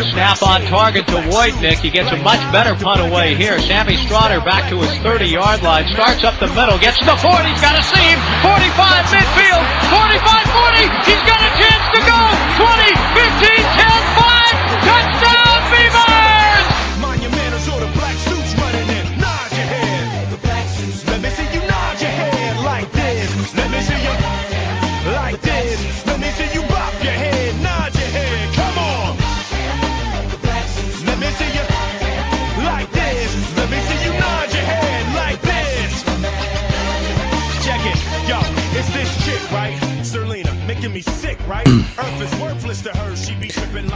The snap on target to Wojtnik. He gets a much better punt away here. Sammy Stroughter back to his 30-yard line. Starts up the middle. Gets to the 40. He's got a seam. 45 midfield. 45-40. He's got a chance to go. 20, 15, 10, 5. Touchdown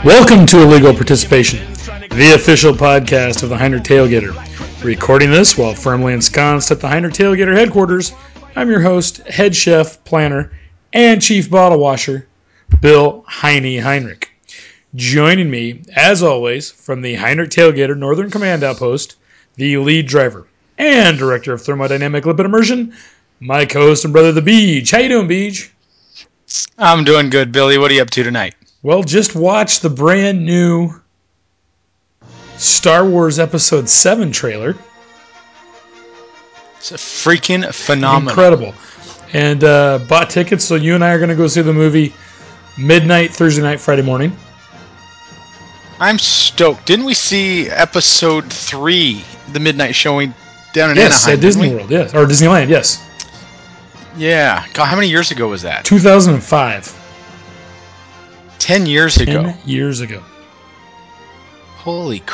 Welcome to Illegal Participation, the official podcast of the Heinrich Tailgater. Recording this while firmly ensconced at the Heinrich Tailgater headquarters, I'm your host, head chef, planner, and chief bottle washer, Bill Heine Heinrich. Joining me, as always, from the Heinrich Tailgater Northern Command Outpost, the lead driver and director of thermodynamic lipid immersion, my co-host and brother, the Beach. How you doing, Beach? I'm doing good, Billy. What are you up to tonight? Well, just watch the brand new Star Wars Episode 7 trailer. It's a freaking phenomenal. Incredible. And uh, bought tickets, so you and I are going to go see the movie midnight, Thursday night, Friday morning. I'm stoked. Didn't we see episode three, the midnight showing down in Yes, Anaheim? at Disney? World, yes. Or Disneyland, yes. Yeah. God, how many years ago was that? 2005. Ten years 10 ago. years ago. Holy Yep.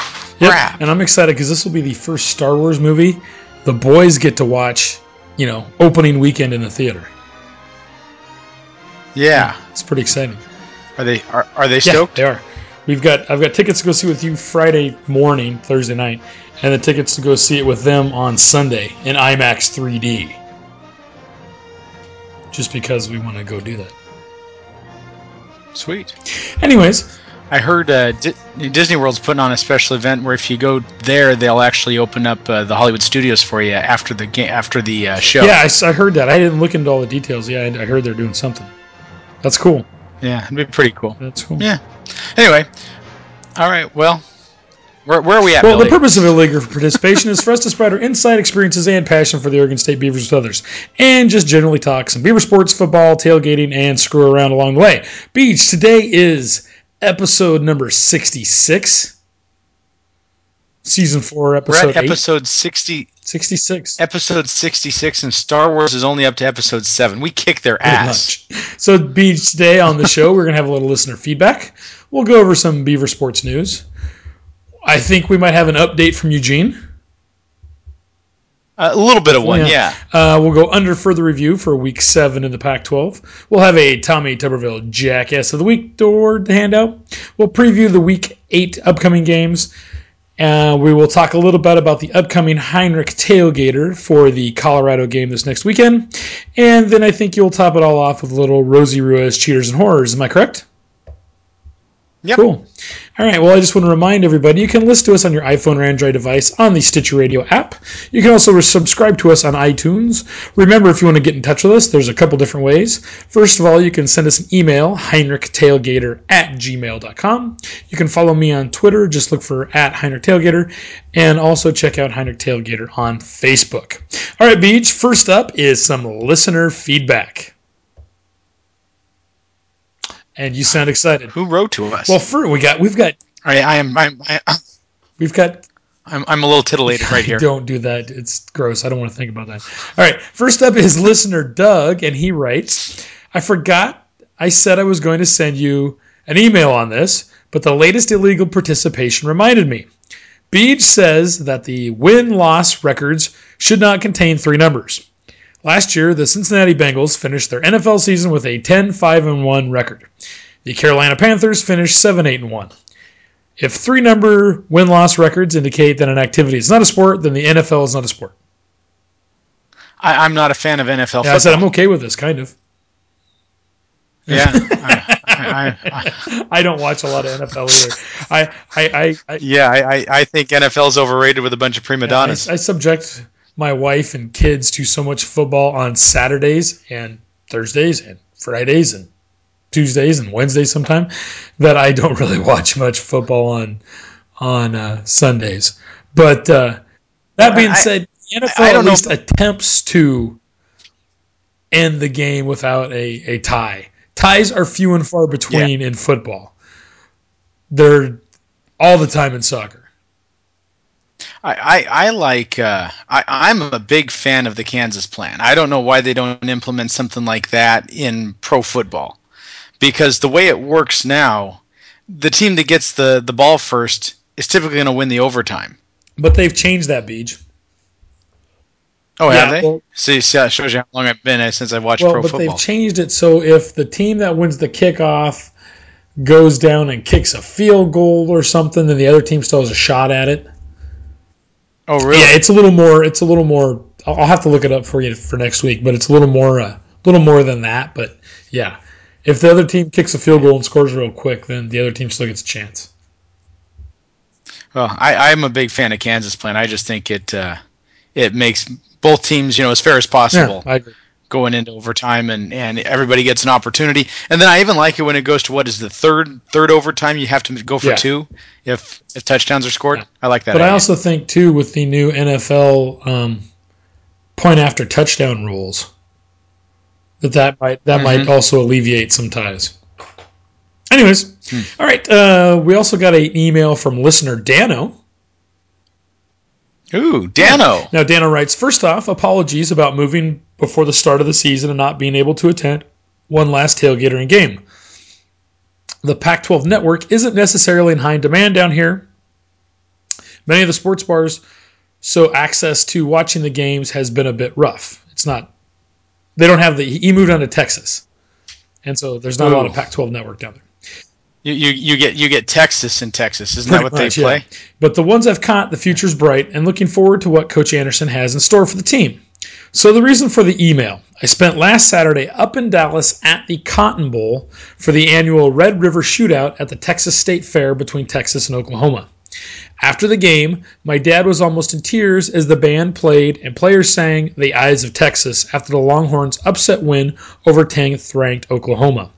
crap! And I'm excited because this will be the first Star Wars movie the boys get to watch, you know, opening weekend in the theater. Yeah. It's pretty exciting. Are they are, are they Yeah, stoked? they are. We've got I've got tickets to go see with you Friday morning, Thursday night, and the tickets to go see it with them on Sunday in IMAX 3D. Just because we want to go do that. Sweet. Anyways, I heard uh, Di- Disney World's putting on a special event where if you go there, they'll actually open up uh, the Hollywood studios for you after the game after the uh, show. yeah, I heard that. I didn't look into all the details. Yeah, I, I heard they're doing something. That's cool. Yeah, it'd be pretty cool. That's cool. Yeah. Anyway, all right. Well, where, where are we at, Well, Billy? the purpose of illegal participation is for us to spread our insight, experiences, and passion for the Oregon State Beavers with others, and just generally talk some Beaver sports, football, tailgating, and screw around along the way. Beach, today is episode number 66. Season 4, We're episode 8. episode sixty, 66. episode sixty-six, and Star Wars is only up to episode seven. We kick their ass. So, Beach, today on the show, we're going to have a little listener feedback. We'll go over some Beaver sports news. I think we might have an update from Eugene. A little bit of one, yeah. Uh, we'll go under further review for week seven in the Pac 12. We'll have a Tommy Tuberville Jackass of the Week door to hand out. We'll preview the week eight upcoming games. Uh, we will talk a little bit about the upcoming Heinrich Tailgater for the Colorado game this next weekend. And then I think you'll top it all off with a little Rosie Ruiz Cheaters and Horrors. Am I correct? Yep. Cool. All right. Well, I just want to remind everybody you can listen to us on your iPhone or Android device on the Stitcher Radio app. You can also subscribe to us on iTunes. Remember, if you want to get in touch with us, there's a couple different ways. First of all, you can send us an email, heinrichtailgater at gmail.com. You can follow me on Twitter. Just look for at Heinrich Tailgater. And also check out Heinrich Tailgater on Facebook. All right, Beach. First up is some listener feedback. And you sound excited. Who wrote to us? Well, first we got we've got I, I am. I'm, I, uh, We've got I'm, I'm a little titillated right here. Don't do that. It's gross. I don't want to think about that. All right. First up is listener Doug, and he writes I forgot I said I was going to send you an email on this, but the latest illegal participation reminded me. Beach says that the win loss records should not contain three numbers. Last year, the Cincinnati Bengals finished their NFL season with a 10 5 1 record. The Carolina Panthers finished 7 8 1. If three number win loss records indicate that an activity is not a sport, then the NFL is not a sport. I, I'm not a fan of NFL Yeah. I said I'm okay with this, kind of. yeah, I, I, I, I don't watch a lot of NFL either. I, I, yeah. I, I- think NFL is overrated with a bunch of prima donnas. I subject my wife and kids to so much football on Saturdays and Thursdays and Fridays and Tuesdays and Wednesdays sometime that I don't really watch much football on on uh, Sundays. But uh, that being I- said, the NFL I at don't know least attempts to end the game without a, a tie. Ties are few and far between in football. They're all the time in soccer. I, I, I like. Uh, I, I'm a big fan of the Kansas plan. I don't know why they don't implement something like that in pro football, because the way it works now, the team that gets the the ball first is typically going to win the overtime. But they've changed that, Beach. Oh, Yeah, have they? well- See, see, that shows you how long I've been uh, since I watched Well, pro but football. they've changed it so if the team that wins the kickoff goes down and kicks a field goal or something, then the other team still has a shot at it. Oh, really? Yeah, it's a little more. It's a little more. I'll I'll have to look it up for you for next week, but it's a little more, a uh, little more than that. But yeah, if the other team kicks a field goal and scores real quick, then the other team still gets a chance. Well, I, I'm a big fan of Kansas plan. I just think it uh, it makes both teams, you know, as fair as possible. Yeah, I agree. Going into overtime and, and everybody gets an opportunity. And then I even like it when it goes to what is the third third overtime you have to go for Yeah. two if if touchdowns are scored. I like that. But I also think too with the new NFL um, point after touchdown rules that that might that might also alleviate some ties. Anyways, all right. Uh, we also got an email from listener Dano. Ooh, Dano. Now Dano writes, first off, apologies about moving before the start of the season and not being able to attend one last tailgater and game. The Pac-12 network isn't necessarily in high demand down here. Many of the sports bars, so access to watching the games has been a bit rough. It's not. They don't have the. He moved on to Texas, and so there's not a lot of Pac-12 network down there. You, you you get you get Texas in Texas, isn't that what much, they yeah. play? But the ones I've caught, the future's bright, and looking forward to what Coach Anderson has in store for the team. So the reason for the email, I spent last Saturday up in Dallas at the Cotton Bowl for the annual Red River Shootout at the Texas State Fair between Texas and Oklahoma. After the game, my dad was almost in tears as the band played and players sang The Eyes of Texas after the Longhorns' upset win over 10th ranked Oklahoma.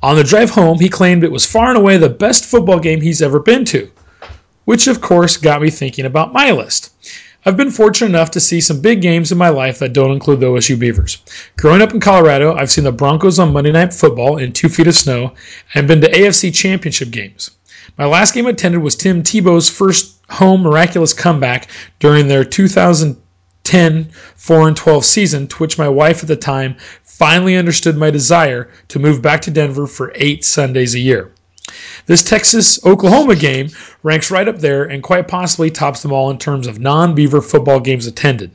On the drive home, he claimed it was far and away the best football game he's ever been to, which of course got me thinking about my list. I've been fortunate enough to see some big games in my life that don't include the OSU Beavers. Growing up in Colorado, I've seen the Broncos on Monday Night Football in two feet of snow and been to AFC Championship games. My last game attended was Tim Tebow's first home miraculous comeback during their 2010 4 and 12 season, to which my wife at the time finally understood my desire to move back to Denver for eight Sundays a year. This Texas Oklahoma game ranks right up there and quite possibly tops them all in terms of non Beaver football games attended.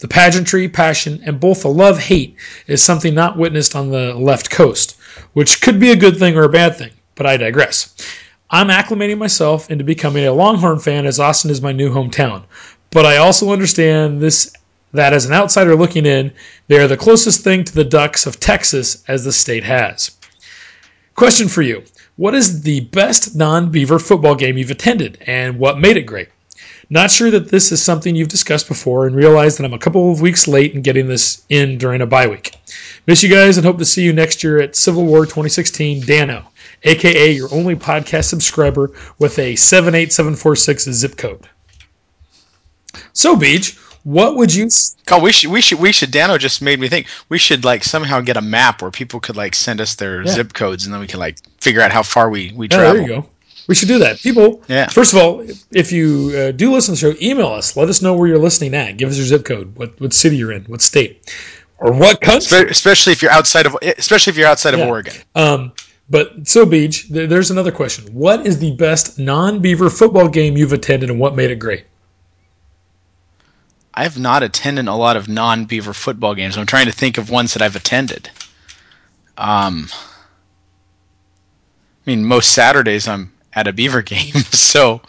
The pageantry, passion, and both the love hate is something not witnessed on the left coast, which could be a good thing or a bad thing, but I digress. I'm acclimating myself into becoming a Longhorn fan as Austin is my new hometown, but I also understand this that as an outsider looking in, they are the closest thing to the Ducks of Texas as the state has. Question for you What is the best non Beaver football game you've attended, and what made it great? Not sure that this is something you've discussed before and realize that I'm a couple of weeks late in getting this in during a bye week. Miss you guys and hope to see you next year at Civil War 2016 Dano, aka your only podcast subscriber with a 78746 zip code. So, Beach, what would you God, we should we should we should. Dano just made me think we should like somehow get a map where people could like send us their Yeah. zip codes and then we can like figure out how far we we Yeah, travel. there you go. We should do that. People, Yeah. first of all, if you uh, do listen to the show, email us. Let us know where you're listening at. Give us your zip code, what, what city you're in, what state, or what country. Especially if you're outside of, especially if you're outside Yeah. of Oregon. Um, but so, Beach, th- there's another question. What is the best non Beaver football game you've attended and what made it great? I have not attended a lot of non-Beaver football games. I'm trying to think of ones that I've attended. Um, I mean, most Saturdays I'm at a Beaver game. so,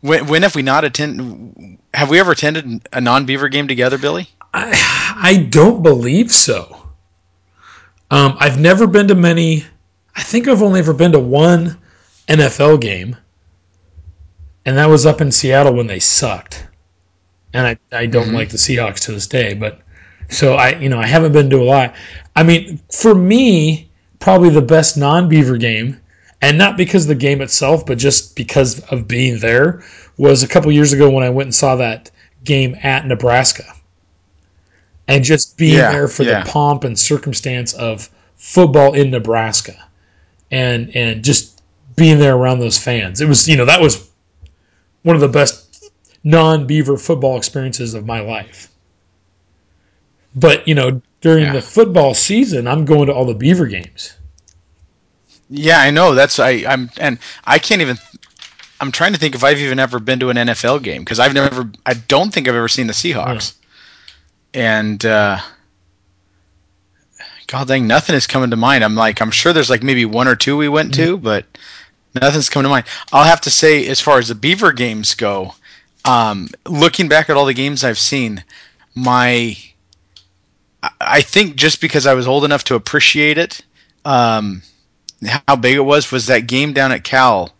when, when have we not attended? Have we ever attended a non-Beaver game together, Billy? I, I don't believe so. Um, I've never been to many. I think I've only ever been to one NFL game, and that was up in Seattle when they sucked. And I, I don't mm-hmm. like the Seahawks to this day, but so I you know I haven't been to a lot. I mean, for me, probably the best non-Beaver game, and not because of the game itself, but just because of being there, was a couple years ago when I went and saw that game at Nebraska and just being Yeah, there for yeah. the pomp and circumstance of football in Nebraska, and and just being there around those fans. It was you know that was one of the best non-Beaver football experiences of my life. But you know during Yeah. the football season, I'm going to all the Beaver games. Yeah, I know. That's I. I'm and I can't even. I'm trying to think if I've even ever been to an NFL game because I've never. I don't think I've ever seen the Seahawks. And uh, God dang, nothing is coming to mind. I'm like, I'm sure there's like maybe one or two we went to, but nothing's coming to mind. I'll have to say, as far as the Beaver games go, um, looking back at all the games I've seen, my I- think just because I was old enough to appreciate it, um, how big it was, was that game down at Cal,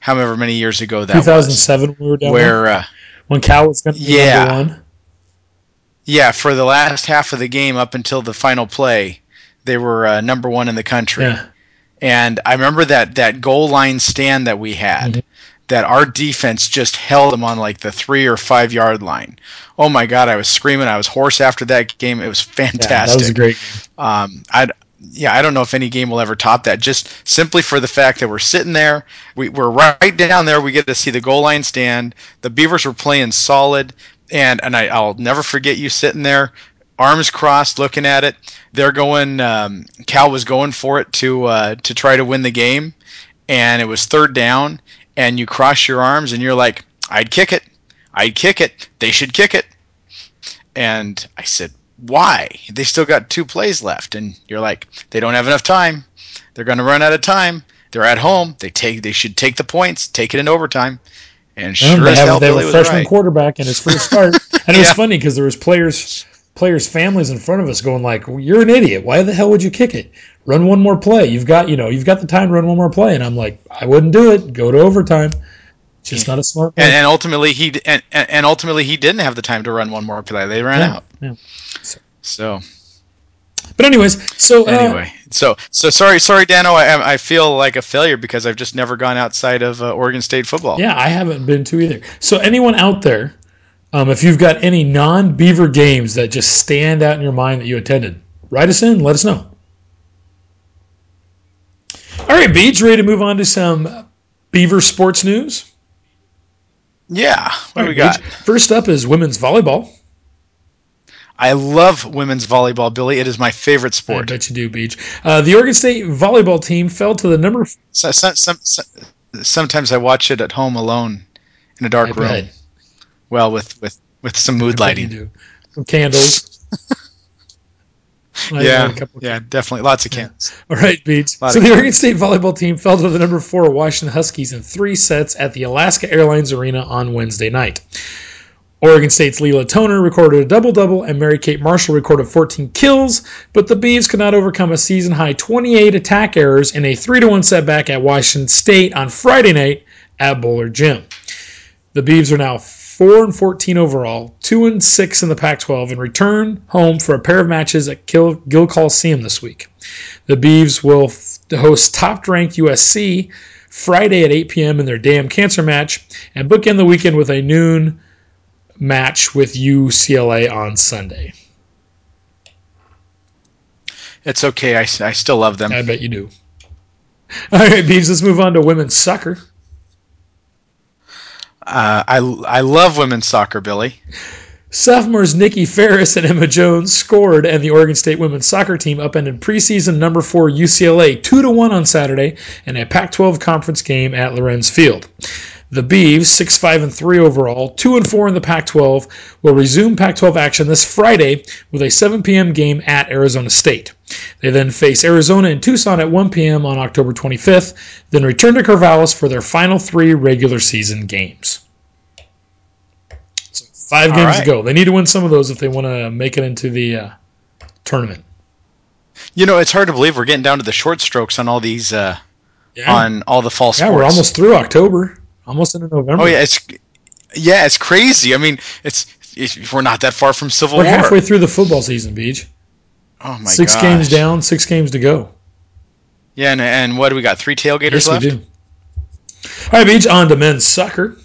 however many years ago that was, 2007 we were down where uh, when Cal was going to be Yeah. number one. yeah, for the last half of the game up until the final play, they were uh, number one in the country. Yeah. And I remember that that goal line stand that we had, Mm-hmm. That our defense just held them on like the three or five yard line. Oh my God, I was screaming, I was hoarse after that game. It was fantastic. Yeah, that was a great. Um, I yeah, I don't know if any game will ever top that. Just simply for the fact that we're sitting there, we, we're right down there. We get to see the goal line stand. The Beavers were playing solid, and and I, I'll never forget you sitting there, arms crossed, looking at it. They're going. Um, Cal was going for it to uh, to try to win the game, and it was third down, and you cross your arms, and you're like, I'd kick it, I'd kick it. They should kick it. And I said, why? They still got two plays left, and you're like, they don't have enough time. They're going to run out of time. They're at home. They take. They should take the points. Take it in overtime. And sure And they as have, hell, they have a freshman right. quarterback in his first start, and it was funny because there was players players families in front of us going like, well, "You're an idiot. Why the hell would you kick it? Run one more play. You've got you know you've got the time to run one more play." And I'm like, "I wouldn't do it. Go to overtime. It's just not a smart." And, and ultimately, he and, and ultimately he didn't have the time to run one more play. They ran Yeah, out. yeah. So But anyways, so uh, anyway, so so sorry, sorry, Dano. I I feel like a failure because I've just never gone outside of uh, Oregon State football. Yeah, I haven't been to either. So anyone out there, um, if you've got any non-Beaver games that just stand out in your mind that you attended, write us in. Let us know. All right, Beach, ready to move on to some Beaver sports news? Yeah. What do we got? Beach. First up is women's volleyball. I love women's volleyball, Billy. It is my favorite sport. I bet you do, Beach. Uh, the Oregon State volleyball team fell to the number. So, so, some, some, sometimes I watch it at home alone in a dark I room. bet. Well, with with with some mood lighting. Some candles. Yeah, yeah, definitely lots of cans. All right, Beach. So the. Oregon State volleyball team fell to the number four Washington Huskies in three sets at the Alaska Airlines Arena on Wednesday night. Oregon State's Leela Toner recorded a double double, and Mary Kate Marshall recorded 14 kills, but the Beavs could not overcome a season high 28 attack errors in a 3 1 setback at Washington State on Friday night at Bohler Gym. The Beavs are now 4 and 14 overall, 2 and 6 in the Pac 12, and return home for a pair of matches at Gill, Gill Coliseum this week. The Beavs will host top ranked USC Friday at 8 p.m. in their Damn Cancer match and bookend the weekend with a noon match with UCLA on Sunday. It's okay. I, I still love them. I bet you do. All right, Beavs, let's move on to women's soccer. Uh, I I love women's soccer, Billy. Sophomores Nikki Ferris and Emma Jones scored, and the Oregon State women's soccer team upended preseason number four UCLA two to one on Saturday in a Pac-12 conference game at Lorenz Field. The Beavs, six five and three overall, two and four in the Pac-12, will resume Pac-12 action this Friday with a 7 p.m. game at Arizona State. They then face Arizona in Tucson at 1 p.m. on October 25th, then return to Corvallis for their final three regular season games. So five All games right. to go. They need to win some of those if they want to make it into the uh, tournament. You know, it's hard to believe we're getting down to the short strokes on all these uh, Yeah, on all the fall sports. yeah, we're almost through October, almost into oh, November. Oh yeah, it's yeah, it's crazy. I mean, it's, it's we're not that far from Civil war. we're halfway through the football season, Beach. oh my Six gosh. games down, six games to go. Yeah, and, and what do we got? Three tailgaters Yes, left. we do. All right, Beach, on to men's soccer.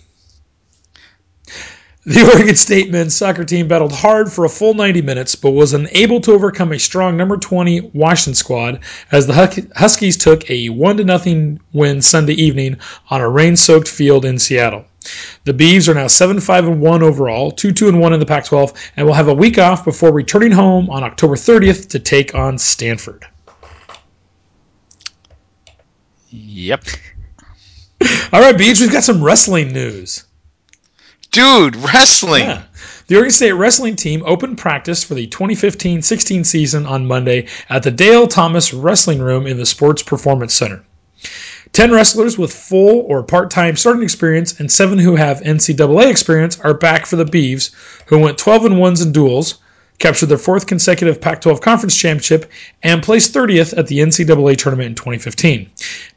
The Oregon State men's soccer team battled hard for a full 90 minutes, but was unable to overcome a strong number 20 Washington squad as the Huskies took a 1 to nothing win Sunday evening on a rain-soaked field in Seattle. The Beavs are now 7-5 and 1 overall, 2-2 and 1 in the Pac-12, and will have a week off before returning home on October 30th to take on Stanford. Yep. All right, Beach, we've got some wrestling news. Dude, wrestling. Yeah. The Oregon State wrestling team opened practice for the 2015-16 season on Monday at the Dale Thomas Wrestling Room in the Sports Performance Center. Ten wrestlers with full or part-time starting experience and seven who have NCAA experience are back for the Beavs, who went 12 and ones in duals, captured their fourth consecutive Pac-12 conference championship, and placed 30th at the NCAA tournament in 2015.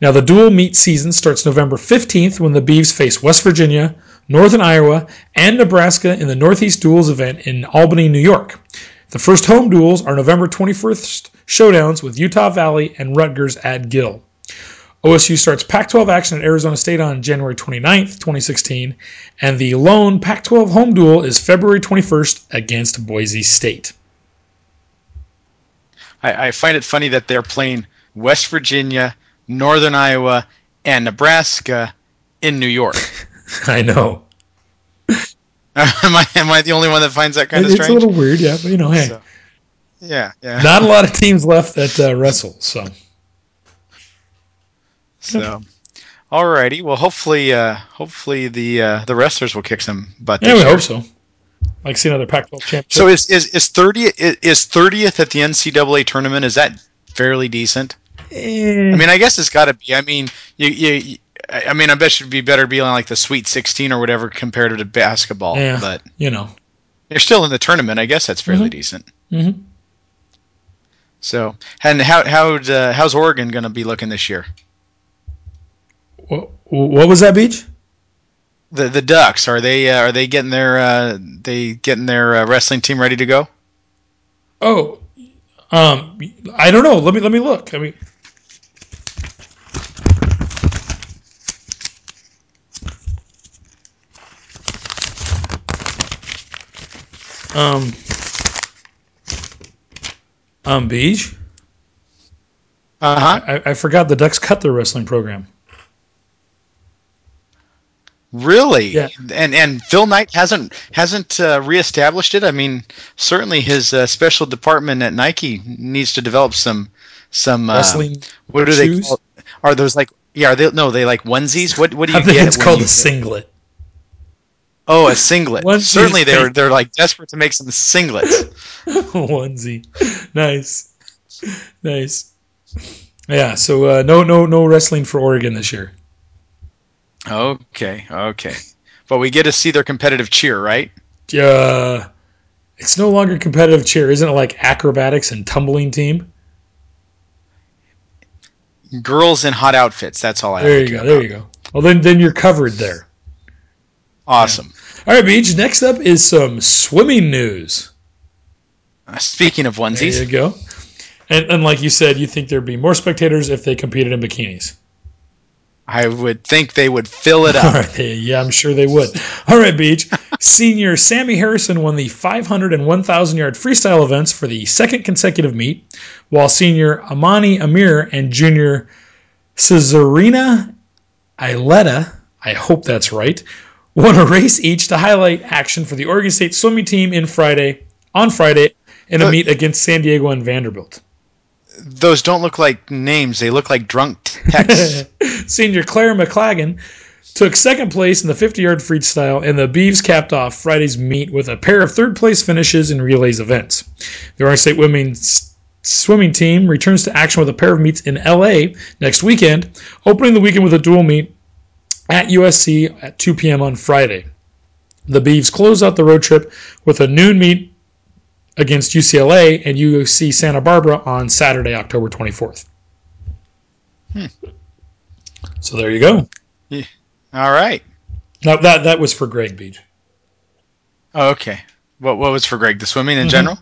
Now the dual meet season starts November 15th when the Beavs face West Virginia, Northern Iowa, and Nebraska in the Northeast Duals event in Albany, New York. The first home duals are November 21st showdowns with Utah Valley and Rutgers at Gill. OSU starts Pac 12 action at Arizona State on January 29th, 2016, and the lone Pac 12 home dual is February 21st against Boise State. I, I find it funny that they're playing West Virginia, Northern Iowa, and Nebraska in New York. I know. am I am I the only one that finds that kind of strange? it's a little weird, yeah, but you know, hey, So- Yeah, yeah. not a lot of teams left that uh, wrestle, so. So, alrighty. Well, hopefully, uh, hopefully the uh, the wrestlers will kick some butt. Yeah, we year. hope so. Like see another Pac-12 championship. So is is is thirty is thirtieth at the NCAA tournament? Is that fairly decent? Eh, I mean, I guess it's got to be. I mean, you, you- I I mean, I bet it'd be better being like the Sweet Sixteen or whatever compared to basketball. yeah, But you know, you're still in the tournament. I guess that's fairly Mhm. decent. Mhm. So, and how how uh, how's Oregon going to be looking this year? what, what was that beach? The the Ducks are they uh, are they getting their uh, they getting their uh, wrestling team ready to go? Oh, um, I don't know. Let me let me look. I mean, um, um, Beach. Uh huh. I, I forgot the Ducks cut their wrestling program. Really? Yeah. And and Phil Knight hasn't hasn't uh, reestablished it. I mean, certainly his uh, special department at Nike needs to develop some some uh, Wrestling What do shoes? they call? Are those like? Yeah, are they? No, they like onesies. What what do you I think get? it's called a singlet. Oh, a singlet. Certainly, they're make- they're like desperate to make some singlets. onesie. Nice, nice. Yeah. So uh, no, no, no wrestling for Oregon this year. okay, okay. But we get to see their competitive cheer, right? Uh, it's no longer competitive cheer, isn't it? Like acrobatics and tumbling team. Girls in hot outfits. That's all I. There you go. care There you go. Well, then, then you're covered there. Awesome. All right, Beach. Next up is some swimming news. Uh, speaking of onesies, There you go. And, and like you said, you think there'd be more spectators if they competed in bikinis. I would think they would fill it up. right, yeah, I'm sure they would. All right, Beach. Senior Sammy Harrison won the 500 and 1,000 yard freestyle events for the second consecutive meet, while senior Amani Amir and junior Cesarina Ileta, I hope that's right, won a race each to highlight action for the Oregon State swimming team in Friday on Friday in a meet against San Diego and Vanderbilt. Those don't look like names; they look like drunk texts. Senior Claire McLagan took second place in the 50-yard freestyle, and the Beavs capped off Friday's meet with a pair of third-place finishes in relays events. The Oregon State women's swimming team returns to action with a pair of meets in LA next weekend, opening the weekend with a dual meet at USC at 2 p.m. on Friday. The Beavs close out the road trip with a noon meet against UCLA and UC Santa Barbara on Saturday, October 24th. So there you go. All right. Now that that was for Greg Beach. Oh, okay. What what was for Greg? The swimming in Mhm. general?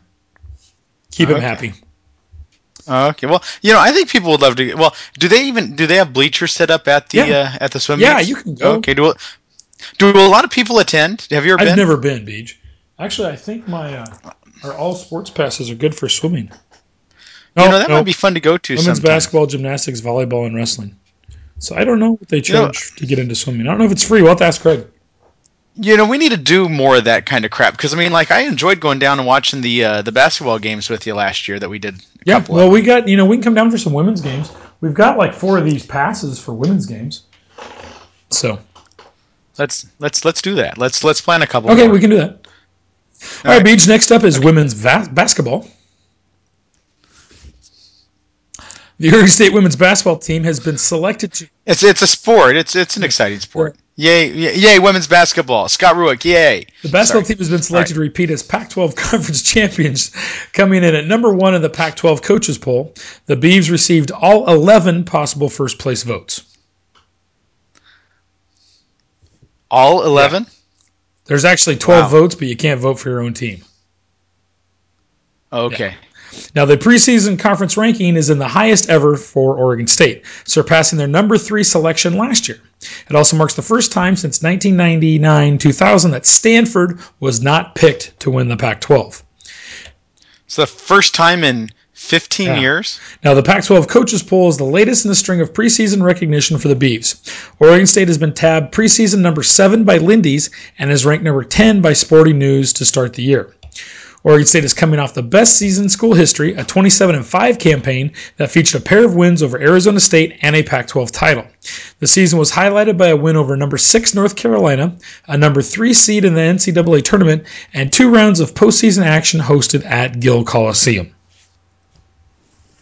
Keep him Okay. happy. Oh, okay. Well, you know, I think people would love to. Well, do they even do they have bleachers set up at the Yeah. uh, at the swim? Yeah, meets? you can go. Okay. Do do a lot of people attend? Have you ever I've been? never been Beach. Actually, I think my uh, our all sports passes are good for swimming. you No, know, that no, might be fun to go to. women's sometime. basketball, gymnastics, volleyball, and wrestling. So I don't know what they You know- charge to get into swimming. I don't know if it's free. We'll have to ask Craig. You know, we need to do more of that kind of crap because I mean, like, I enjoyed going down and watching the uh, the basketball games with you last year that we did. A Yeah, well, we got you know we can come down for some women's games. We've got like four of these passes for women's games. So Let's let's let's do that. Let's let's plan a couple. okay, more. we can do that. All right, right. Beach. Next up is women's va- basketball. The Oregon State women's basketball team has been selected to It's it's a sport. It's it's an exciting sport. Yay, yay, yay, women's basketball. Scott Rueck, yay. The basketball Sorry. team has been selected to repeat as Pac 12 conference champions, coming in at number one in the Pac 12 coaches poll. The Beavs received all 11 possible first place votes. All 11? There's actually 12 Wow. votes, but you can't vote for your own team. Okay. Now, the preseason conference ranking is in the highest ever for Oregon State, surpassing their number three selection last year. It also marks the first time since 1999 2000 that Stanford was not picked to win the Pac 12. It's the first time in 15 Yeah. years. Now, the Pac 12 coaches poll is the latest in the string of preseason recognition for the Beavs. Oregon State has been tabbed preseason number 7 by Lindy's and is ranked number 10 by Sporting News to start the year. Oregon State is coming off the best season in school history, a 27 5 campaign that featured a pair of wins over Arizona State and a Pac 12 title. The season was highlighted by a win over number 6 North Carolina, a number 3 seed in the NCAA tournament, and two rounds of postseason action hosted at Gill Coliseum.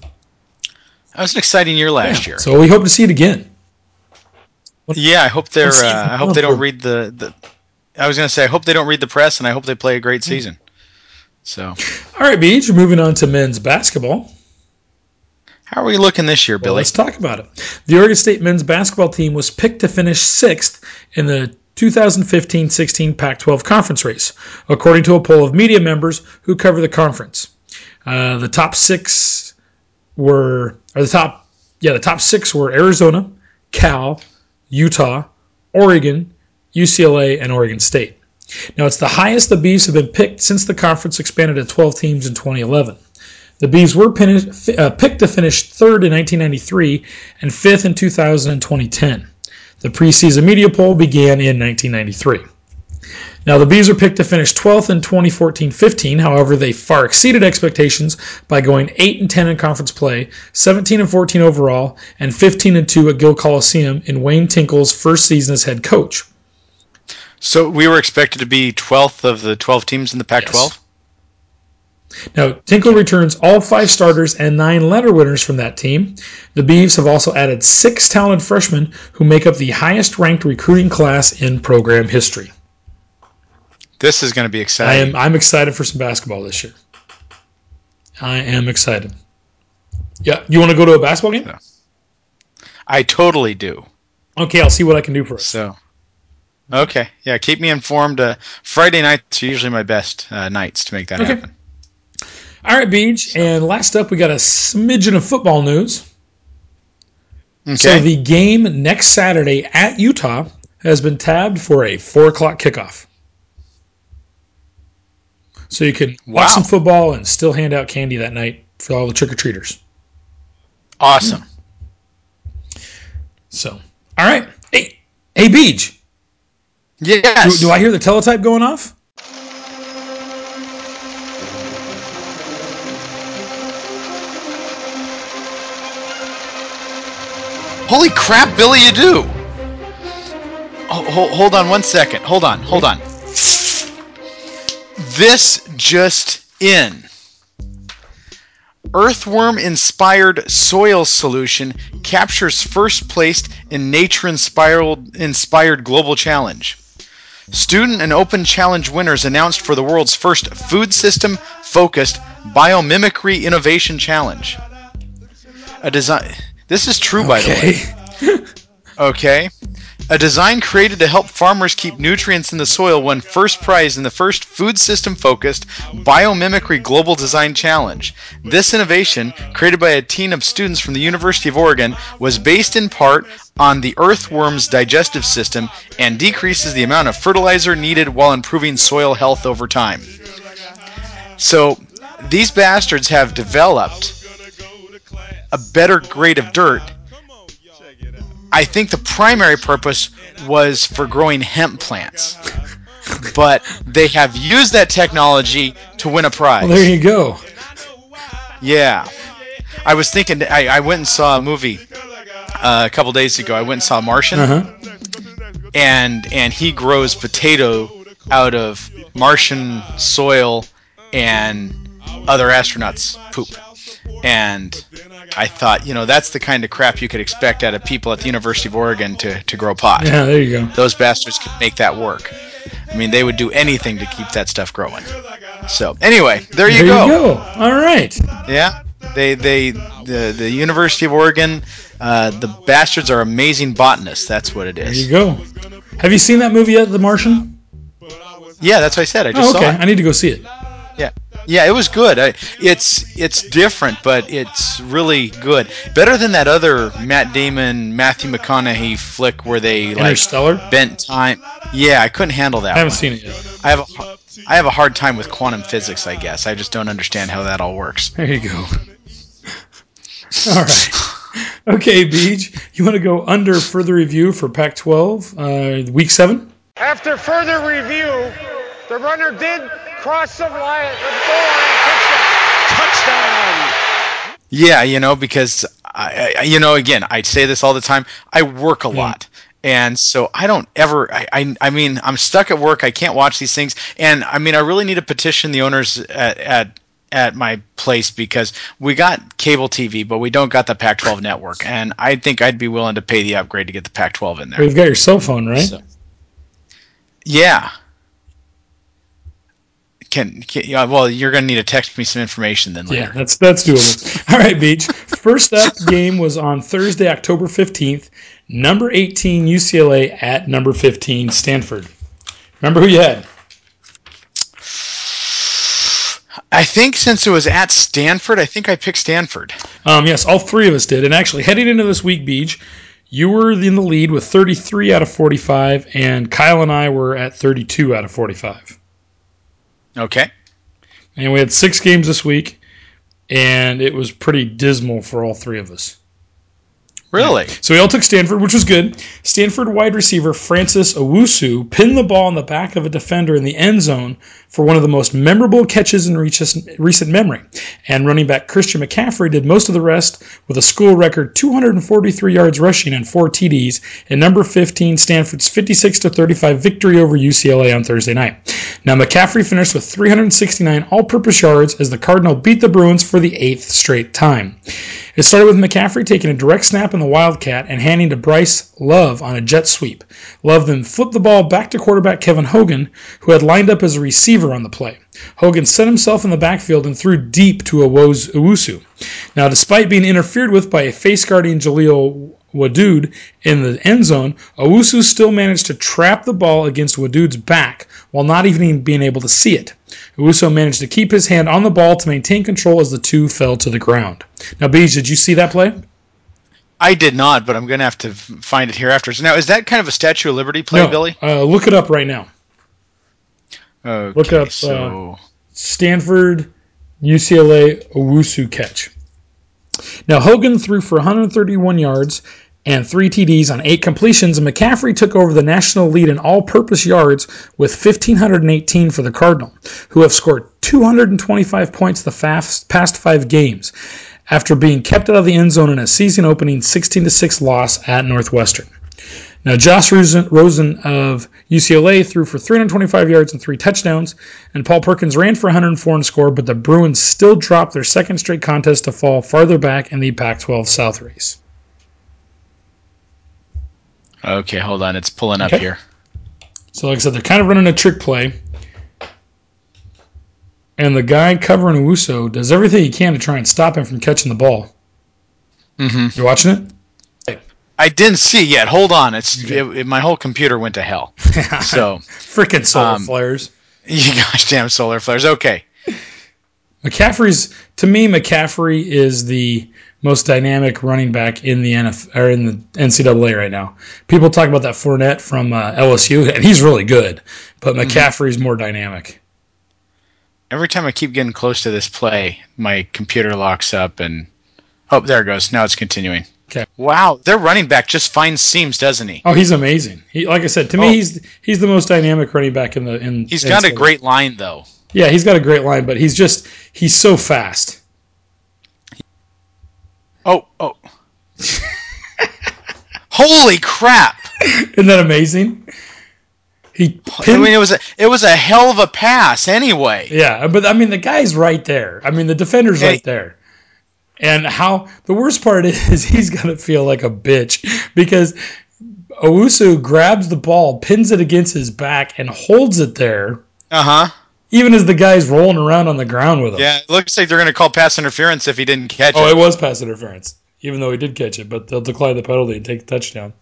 That was an exciting year last year. So we hope to see it again. yeah, I hope they're. Uh, I hope they don't read the, the. I was going to say I hope they don't read the press, and I hope they play a great season. So, All right, Beach, moving on to men's basketball. how are we looking this year, Well, Billy? let's talk about it. The Oregon State men's basketball team was picked to finish sixth in the 2015 16 Pac 12 conference race, according to a poll of media members who cover the conference. Uh, the top six were, or the top, yeah, the top six were Arizona, Cal, Utah, Oregon, UCLA, and Oregon State. Now, it's the highest the Beavs have been picked since the conference expanded to 12 teams in 2011. The Beavs were uh, picked to finish third in 1993 and fifth in 2000 and 2010. The preseason media poll began in 1993. Now, the Bees were picked to finish 12th in 2014-15. However, they far exceeded expectations by going 8 and 10 in conference play, 17 and 14 overall, and 15 and 2 at Gill Coliseum in Wayne Tinkle's first season as head coach. So we were expected to be 12th of the 12 teams in the Pac-12. Now, Tinkle returns all five starters and nine letter winners from that team. The Beavs have also added six talented freshmen who make up the highest ranked recruiting class in program history. This is going to be I exciting. am I'm excited for some basketball this year. I am excited. Yeah, you want to go to a basketball game? I totally do. Okay, I'll see what I can do for us. So, okay, yeah, keep me informed. Uh, Friday nights are usually my best uh, nights to make that Okay. happen. All right, Beach. And last up, we got a smidgen of football news. Okay. So the game next Saturday at Utah has been tabbed for a four o'clock kickoff. So you can watch some football and still hand out candy that night for all the trick or treaters. awesome. So, all right. Hey, hey, Beach. Yes. Do, do I hear the teletype going off? Holy crap, Billy, you do! Oh, hold, hold on one second. Hold on, hold on. This just in. Earthworm inspired soil solution captures first place in nature inspired, inspired global challenge. Student and open challenge winners announced for the world's first food system focused biomimicry innovation challenge. A design This is true by the way. Okay. A design created to help farmers keep nutrients in the soil won first prize in the first food system focused Biomimicry Global Design Challenge. This innovation, created by a team of students from the University of Oregon, was based in part on the earthworm's digestive system and decreases the amount of fertilizer needed while improving soil health over time. So, these bastards have developed a better grade of dirt I think the primary purpose was for growing hemp plants. But they have used that technology to win a prize. Well, there you go. Yeah. I was thinking, I, I went and saw a movie uh, a couple days ago. I went and saw Martian, Uh-huh. and and he grows potato out of Martian soil and other astronauts' poop. And I thought, you know, that's the kind of crap you could expect out of people at the University of Oregon to, to grow pot. Yeah, there you go. Those bastards could make that work. I mean, they would do anything to keep that stuff growing. So, anyway, there you There go. you go. All right. Yeah, they they the the University of Oregon, uh, the bastards are amazing botanists. That's what it is. There you go. Have you seen that movie yet, The Martian? Yeah, that's what I said. I just Oh, okay. saw it. I need to go see it. Yeah, yeah, it was good. I, it's it's different, but it's really good. Better than that other Matt Damon, Matthew McConaughey flick where they like Interstellar? bent time. Yeah, I couldn't handle that. I haven't one. seen it yet. I have a, I have a hard time with quantum physics. I guess I just don't understand how that all works. There you go. All right. Okay, Beach, you want to go under further review for Pac 12, uh, week seven? After further review, the runner did cross the line, the goal line, touchdown. Touchdown. Yeah, you know, because I, I, you know, again, I say this all the time. I work a lot, and so I don't ever. I, I, I mean, I'm stuck at work. I can't watch these things, and I mean, I really need to petition the owners at at, at my place because we got cable TV, but we don't got the Pac-12 network, and I think I'd be willing to pay the upgrade to get the Pac-12 in there. You've got your cell phone, right? So- Yeah. Can, can yeah, well, you're gonna need to text me some information then later. Yeah, that's that's doable. All right, Beach. First up game was on Thursday, October 15th. Number 18 UCLA at number 15 Stanford. Remember who you had? I think since it was at Stanford, I think I picked Stanford. Um, yes, all three of us did. And actually, heading into this week, Beach, you were in the lead with 33 out of 45, and Kyle and I were at 32 out of 45. Okay. And we had six games this week, and it was pretty dismal for all three of us. Really? So we all took Stanford, which was good. Stanford wide receiver Francis Owusu pinned the ball in the back of a defender in the end zone for one of the most memorable catches in recent memory. And running back Christian McCaffrey did most of the rest with a school record 243 yards rushing and four TDs in number 15 Stanford's 56 to 35 victory over UCLA on Thursday night. Now McCaffrey finished with 369 all-purpose yards as the Cardinal beat the Bruins for the eighth straight time. It started with McCaffrey taking a direct snap in the Wildcat and handing to Bryce Love on a jet sweep. Love then flipped the ball back to quarterback Kevin Hogan, who had lined up as a receiver on the play. Hogan set himself in the backfield and threw deep to Owusu. Now, despite being interfered with by a face guarding Jaleel Wadood in the end zone, Owusu still managed to trap the ball against Wadood's back while not even being able to see it. Owusu managed to keep his hand on the ball to maintain control as the two fell to the ground. Now, Beej, did you see that play? I did not, but I'm going to have to find it here after. So now, is that kind of a Statue of Liberty play, no. Billy? Uh, look it up right now. Okay, look up, uh, So, Stanford UCLA Owusu catch. Now Hogan threw for 131 yards and three TDs on eight completions, and McCaffrey took over the national lead in all purpose yards with 1,518 for the Cardinal, who have scored 225 points the fast, past five games after being kept out of the end zone in a season opening 16 6 loss at Northwestern. Now, Josh Rosen, Rosen of UCLA threw for 325 yards and three touchdowns, and Paul Perkins ran for 104 and scored, but the Bruins still dropped their second straight contest to fall farther back in the Pac 12 South race. Okay, hold on. It's pulling up Okay. here. So, like I said, they're kind of running a trick play. And the guy covering Owusu does everything he can to try and stop him from catching the ball. hmm You watching it? I didn't see yet. Hold on. It's it, it- my whole computer went to hell. So, Freaking solar Um, flares. you gosh damn solar flares. Okay. McCaffrey's to me, McCaffrey is the most dynamic running back in the NF or in the NCAA right now. People talk about that Fournette from uh, LSU, and he's really good, but McCaffrey's more dynamic. Every time I keep getting close to this play, my computer locks up and oh, there it goes. Now it's continuing. Okay. Wow, their running back just finds seams, doesn't he? Oh, he's amazing. He, like I said, to me, Oh. he's he's the most dynamic running back in the in. He's got a great line though. Yeah, he's got a great line, but he's just he's so fast. Oh, oh. Holy crap! Isn't that amazing? He I mean, it was a it was a hell of a pass. Anyway, yeah, but I mean the guy's right there. I mean the defender's Hey. right there. And how the worst part is he's gonna feel like a bitch because Owusu grabs the ball, pins it against his back, and holds it there, uh huh. Even as the guy's rolling around on the ground with him. Yeah, it looks like they're going to call pass interference if he didn't catch Oh, it. Oh, it was pass interference, even though he did catch it, but they'll decline the penalty and take the touchdown.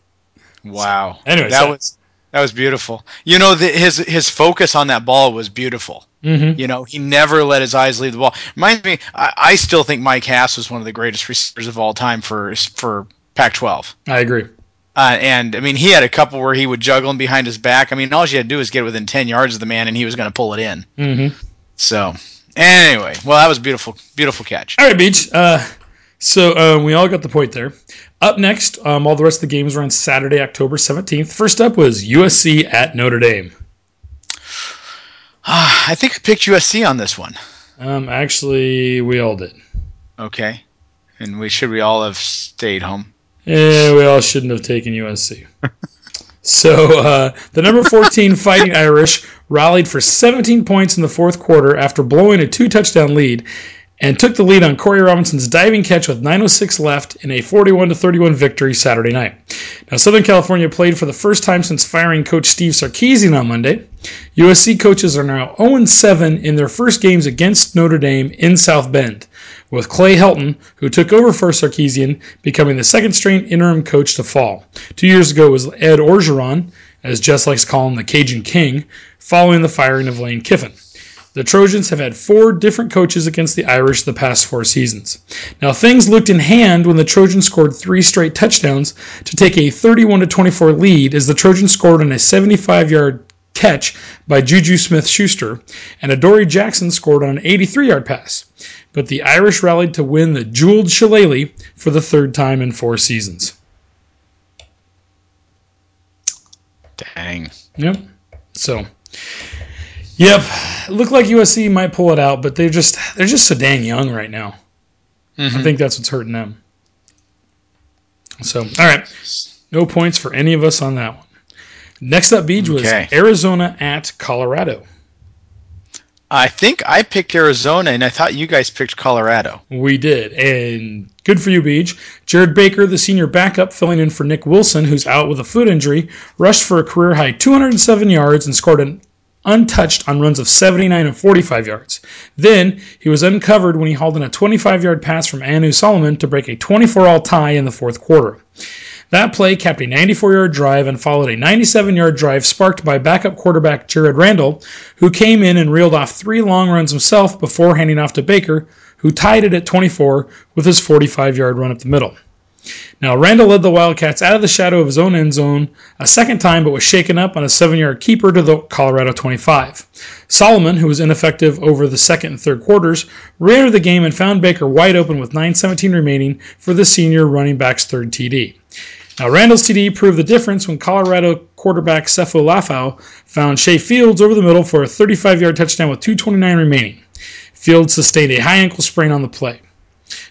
Wow. Anyway, that so- was that was beautiful. You know, the, his his focus on that ball was beautiful. Mm-hmm. You know, he never let his eyes leave the ball. Reminds me, I, I still think Mike Hass was one of the greatest receivers of all time for for Pac-12. I agree. Uh, and I mean, he had a couple where he would juggle him behind his back. I mean, all you had to do was get within ten yards of the man, and he was going to pull it in. Mm-hmm. So, anyway, well, that was beautiful, beautiful catch. All right, Beach. Uh, so uh, we all got the point there. Up next, um, all the rest of the games were on Saturday, October 17th. First up was USC at Notre Dame. I think I picked USC on this one. Um, actually, we all did. Okay, and we should we all have stayed home. Yeah, we all shouldn't have taken USC. so uh, the number 14 Fighting Irish rallied for 17 points in the fourth quarter after blowing a two-touchdown lead and took the lead on Corey Robinson's diving catch with 9:06 left in a 41 31 victory Saturday night. Now Southern California played for the first time since firing coach Steve Sarkisian on Monday. USC coaches are now 0-7 in their first games against Notre Dame in South Bend, with Clay Helton, who took over for Sarkisian, becoming the second string interim coach to fall. Two years ago was Ed Orgeron, as Jess likes to call him the Cajun King, following the firing of Lane Kiffin. The Trojans have had four different coaches against the Irish the past four seasons. Now, things looked in hand when the Trojans scored three straight touchdowns to take a 31 24 lead as the Trojans scored on a 75 yard catch by Juju Smith Schuster, and Adoree Jackson scored on an 83 yard pass. But the Irish rallied to win the jeweled shillelagh for the third time in four seasons. Dang. Yep. So, yep, it looked like USC might pull it out, but they're just they're just so dang young right now. I mm-hmm. think that's what's hurting them. So, all right, no points for any of us on that one. Next up, Beach was Okay. Arizona at Colorado. I think I picked Arizona, and I thought you guys picked Colorado. We did, and good for you, Beach. Jared Baker, the senior backup, filling in for Nick Wilson, who's out with a foot injury, rushed for a career high 207 yards and scored an untouched on runs of 79 and 45 yards. Then he was uncovered when he hauled in a 25 yard pass from Anu Solomon to break a 24 all tie in the fourth quarter. That play capped a 94 yard drive and followed a 97 yard drive sparked by backup quarterback Jerrard Randall, who came in and reeled off three long runs himself before handing off to Baker, who tied it at 24 with his 45 yard run up the middle. Now, Randall led the Wildcats out of the shadow of his own end zone a second time, but was shaken up on a seven yard keeper to the Colorado 25. Solomon, who was ineffective over the second and third quarters, re-entered the game and found Baker wide open with 9.17 remaining for the senior running back's third TD. Now, Randall's TD proved the difference when Colorado quarterback Sefo Liufau found Shay Fields over the middle for a 35 yard touchdown with 2.29 remaining. Fields sustained a high ankle sprain on the play.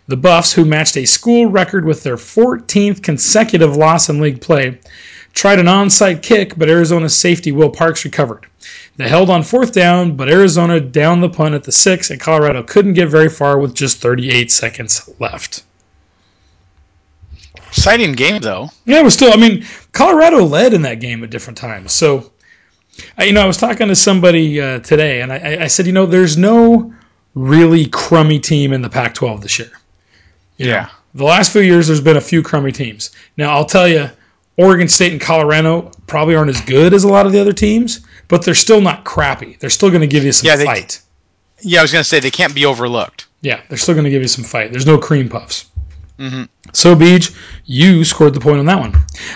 The Buffs, who matched a school record with their 14th consecutive loss in league play, tried an onside kick, but Arizona's safety Will Parks recovered. They held on fourth down, but Arizona downed the punt at the six, and Colorado couldn't get very far with just 38 seconds left. Exciting game though. Yeah, it was still. I mean, Colorado led in that game at different times. So, I- you know, I was talking to somebody uh, today, and I- I, said, you know, there's no really crummy team in the Pac-12 this year. Yeah. The last few years, there's been a few crummy teams. Now, I'll tell you, Oregon State and Colorado probably aren't as good as a lot of the other teams, but they're still not crappy. They're still going to give you some Yeah, they- fight. Yeah, I was gonna say they can't be overlooked. Yeah, they're still going to give you some fight. There's no cream puffs. Mhm. So, Beej, you scored the point on that one.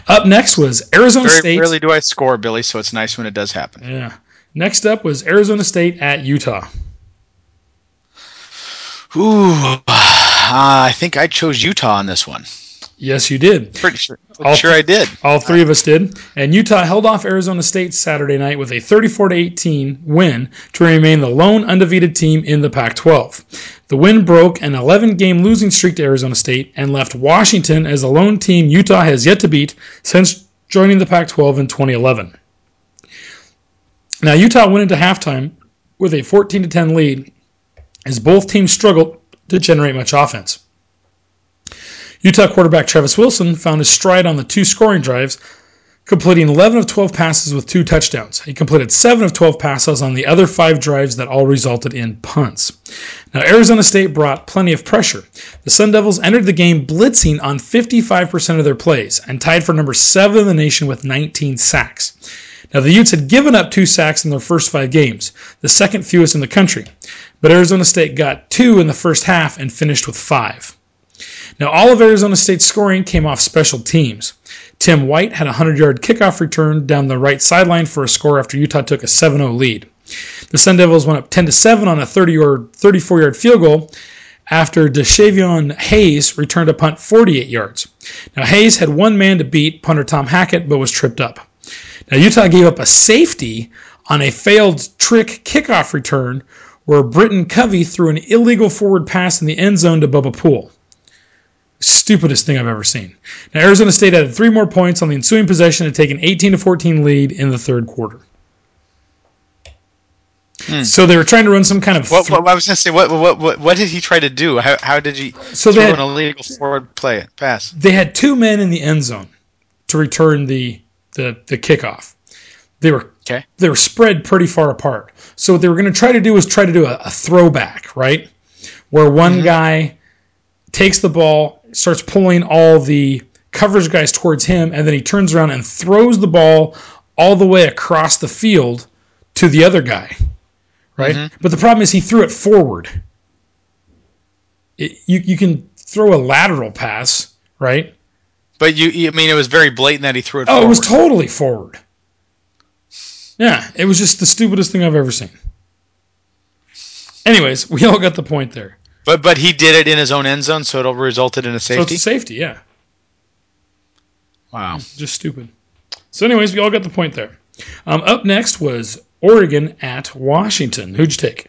Up next was Arizona Very State. rarely do I score, Billy, so it's nice when it does happen. Yeah. Next up was Arizona State at Utah. Ooh, uh, I think I chose Utah on this one. Yes, you did. Pretty sure. Pretty All- sure I did. All three of us did. And Utah held off Arizona State Saturday night with a 34 to 18 win to remain the lone undefeated team in the Pac-12. The win broke an 11-game losing streak to Arizona State and left Washington as the lone team Utah has yet to beat since joining the Pac-12 in 2011. Now Utah went into halftime with a 14 10 lead as both teams struggled to generate much offense. Utah quarterback Travis Wilson found his stride on the two scoring drives, completing 11 of 12 passes with two touchdowns. He completed 7 of 12 passes on the other five drives that all resulted in punts. Now, Arizona State brought plenty of pressure. The Sun Devils entered the game blitzing on 55% of their plays and tied for number 7 in the nation with 19 sacks. Now, the Utes had given up two sacks in their first five games, the second fewest in the country, but Arizona State got two in the first half and finished with five. Now, all of Arizona State's scoring came off special teams. Tim White had a 100 yard kickoff return down the right sideline for a score after Utah took a 7 0 lead. The Sun Devils went up 10 7 on a 30 yard, 34 yard field goal after De'Chavon Hayes returned a punt 48 yards. Now, Hayes had one man to beat punter Tom Hackett, but was tripped up. Now, Utah gave up a safety on a failed trick kickoff return where Britain Covey threw an illegal forward pass in the end zone to Bubba Poole. Stupidest thing I've ever seen. Now, Arizona State added three more points on the ensuing possession to take an 18 to 14 lead in the third quarter. Hmm. So they were trying to run some kind of What, what I was gonna say, what, what what what did he try to do? How, how did he So throw they an illegal forward play pass? they had two men in the end zone to return the the, the kickoff. They were Okay. they were spread pretty far apart. So what they were going to try to do was try to do a, a throwback, right? Where one mm-hmm. guy takes the ball, starts pulling all the coverage guys towards him, and then he turns around and throws the ball all the way across the field to the other guy, right? Mm-hmm. But the problem is he threw it forward. It, you you can throw a lateral pass, right? But you, you- I mean, it was very blatant that he threw it. Oh, it was totally forward. Yeah, it was just the stupidest thing I've ever seen. Anyways, we all got the point there. But but he did it in his own end zone, so it all resulted in a safety. So it's safety. a safety, yeah. wow. Just stupid. So, anyways, we all got the point there. Um, up next was Oregon at Washington. Who'd you take?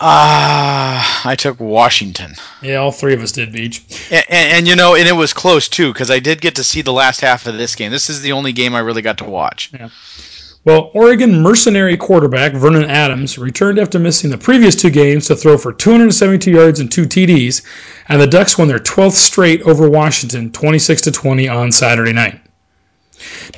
Ah, I took Washington, Yeah, all three of us did, Beach. and, and, and you know, and it was close too because I did get to see the last half of this game. This is the only game I really got to watch. Well, Oregon mercenary quarterback Vernon Adams returned after missing the previous two games to throw for 272 yards and two TDs, and the Ducks won their 12th straight over Washington, 26 to 20 on Saturday night.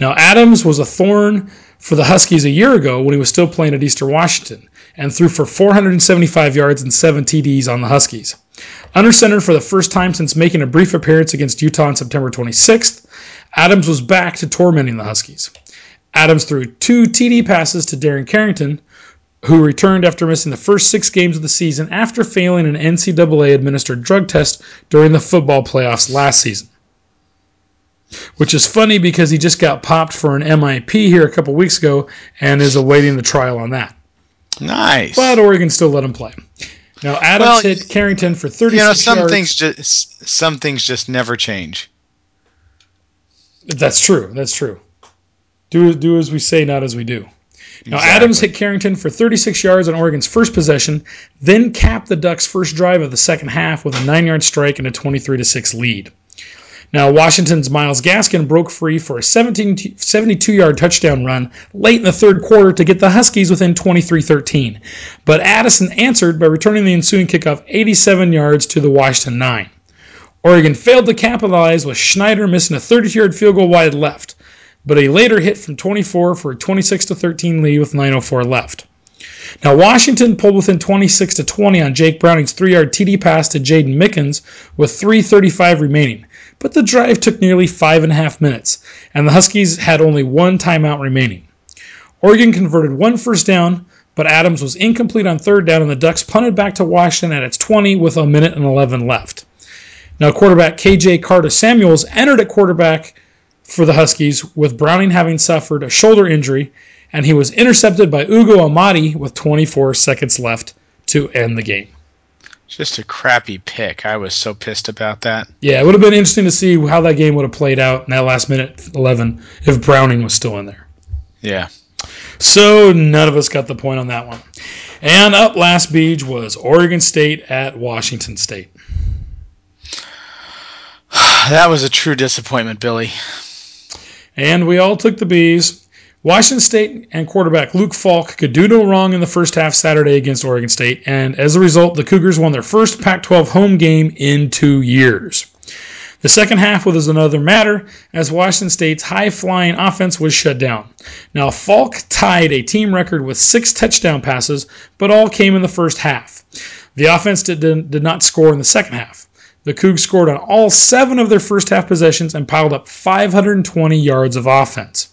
Now, Adams was a thorn for the Huskies a year ago when he was still playing at Eastern Washington and threw for 475 yards and seven TDs on the Huskies. Under center for the first time since making a brief appearance against Utah on September 26th, Adams was back to tormenting the Huskies. Adams threw two TD passes to Darren Carrington, who returned after missing the first six games of the season after failing an NCAA administered drug test during the football playoffs last season. Which is funny because he just got popped for an MIP here a couple weeks ago and is awaiting the trial on that. Nice. But Oregon still let him play. Now Adams Well, hit Carrington for 36 you know, some yards. things just some things just never change. That's true. That's true. Do do as we say, not as we do. Now Exactly. Adams hit Carrington for 36 yards on Oregon's first possession, then capped the Ducks' first drive of the second half with a nine-yard strike and a 23 6 lead. Now Washington's Myles Gaskin broke free for a 17 72-yard touchdown run late in the third quarter to get the Huskies within 23-13, but Addison answered by returning the ensuing kickoff 87 yards to the Washington nine. Oregon failed to capitalize with Schneider missing a 32-yard field goal wide left, but a later hit from 24 for a 26 to 13 lead with 9:04 left. Now Washington pulled within 26 to 20 on Jake Browning's three-yard TD pass to Jaydon Mickens with 3:35 remaining, but the drive took nearly five and a half minutes, and the Huskies had only one timeout remaining. Oregon converted one first down, but Adams was incomplete on third down, and the Ducks punted back to Washington at its 20 with a minute and 11 left. Now, quarterback KJ Carta-Samuels entered at quarterback for the Huskies, with Browning having suffered a shoulder injury, and he was intercepted by Ugo Amadi with 24 seconds left to end the game. Just a crappy pick. I was so pissed about that. Yeah, it would have been interesting to see how that game would have played out in that last minute 11 if Browning was still in there. Yeah. So none of us got the point on that one. And up last beach was Oregon State at Washington State. That was a true disappointment, Billy. And we all took the bees. Washington State and quarterback Luke Falk could do no wrong in the first half Saturday against Oregon State, and as a result, the Cougars won their first Pac 12 home game in two years. The second half was another matter as Washington State's high flying offense was shut down. Now, Falk tied a team record with six touchdown passes, but all came in the first half. The offense did, did not score in the second half. The Cougs scored on all seven of their first half possessions and piled up 520 yards of offense.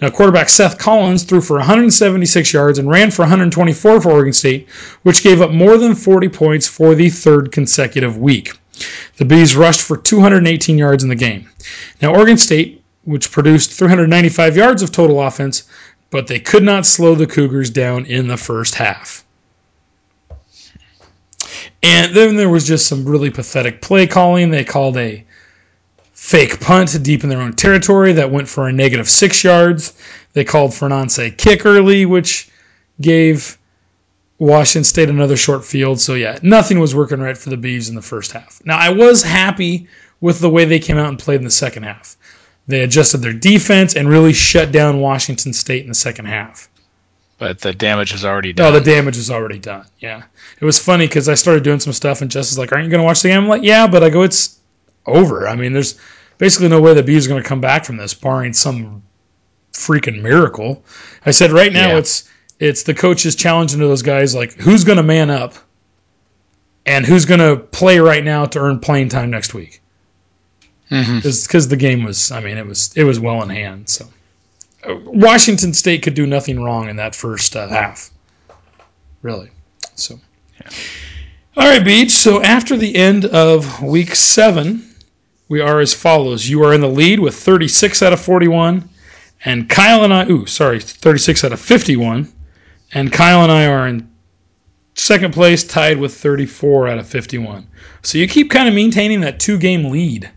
Now, quarterback Seth Collins threw for 176 yards and ran for 124 for Oregon State, which gave up more than 40 points for the third consecutive week. The Bees rushed for 218 yards in the game. Now, Oregon State, which produced 395 yards of total offense, but they could not slow the Cougars down in the first half. And then there was just some really pathetic play calling. They called a fake punt deep in their own territory that went for a negative six yards. They called for an onside kick early, which gave Washington State another short field. So, yeah, nothing was working right for the Bees in the first half. Now, I was happy with the way they came out and played in the second half. They adjusted their defense and really shut down Washington State in the second half. But the damage is already done. No, done. the damage is already done. Yeah. It was funny because I started doing some stuff and Jess is like, Aren't you going to watch the game? I'm like, Yeah, but I go, It's over. I mean, there's basically no way the Bees are going to come back from this, barring some freaking miracle. I said, Right now, Yeah. it's it's the coaches challenging to those guys like, Who's going to man up and who's going to play right now to earn playing time next week? Mm-hmm. Because the game was, I mean, it was it was well in hand. So Washington State could do nothing wrong in that first uh, half, really. So, all right, Beach. So after the end of week seven, we are as follows: You are in the lead with 36 out of 41, and Kyle and I, ooh, sorry, 36 out of 51, and Kyle and I are in second place, tied with 34 out of 51. So you keep kind of maintaining that two-game lead.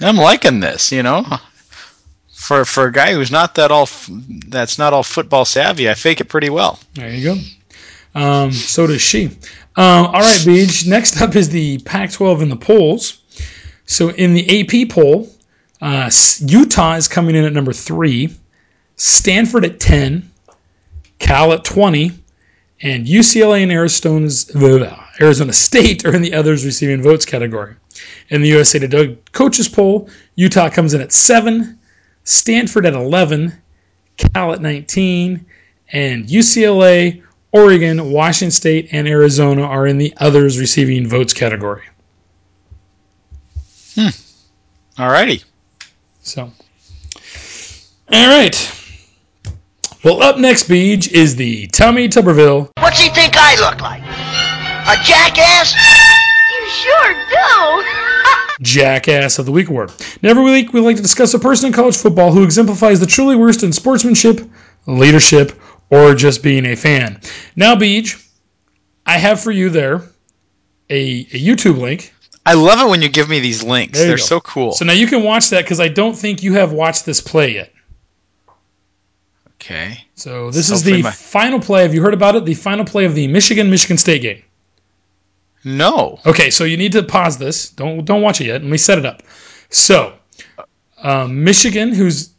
I'm liking this, you know. For for a guy who's not that all that's not all football savvy, I fake it pretty well. There you go. Um, so does she. Um, all right, Beach. Next up is the Pac-12 in the polls. So in the AP poll, uh, Utah is coming in at number three, Stanford at ten, Cal at twenty, and UCLA and Arizona's, Arizona State are in the others receiving votes category. In the USA Today coaches poll, Utah comes in at seven, Stanford at eleven, Cal at 19, and UCLA, Oregon, Washington State, and Arizona are in the others receiving votes category. Hmm. All righty. So, all right. Well, up next, Beej, is the Tommy Tuberville What's he think I look like? A jackass? You sure do. Jackass of the Week award. Now, every week, we like to discuss a person in college football who exemplifies the truly worst in sportsmanship, leadership, or just being a fan. Now, Beej, I have for you there a, a YouTube link I love it when you give me these links. They're go. so cool. So now you can watch that because I don't think you have watched this play yet. okay. So this is the my- final play. Have you heard about it? The final play of the Michigan Michigan State game. No. Okay, so you need to pause this. Don't don't watch it yet. Let me set it up. So, um, Michigan, who's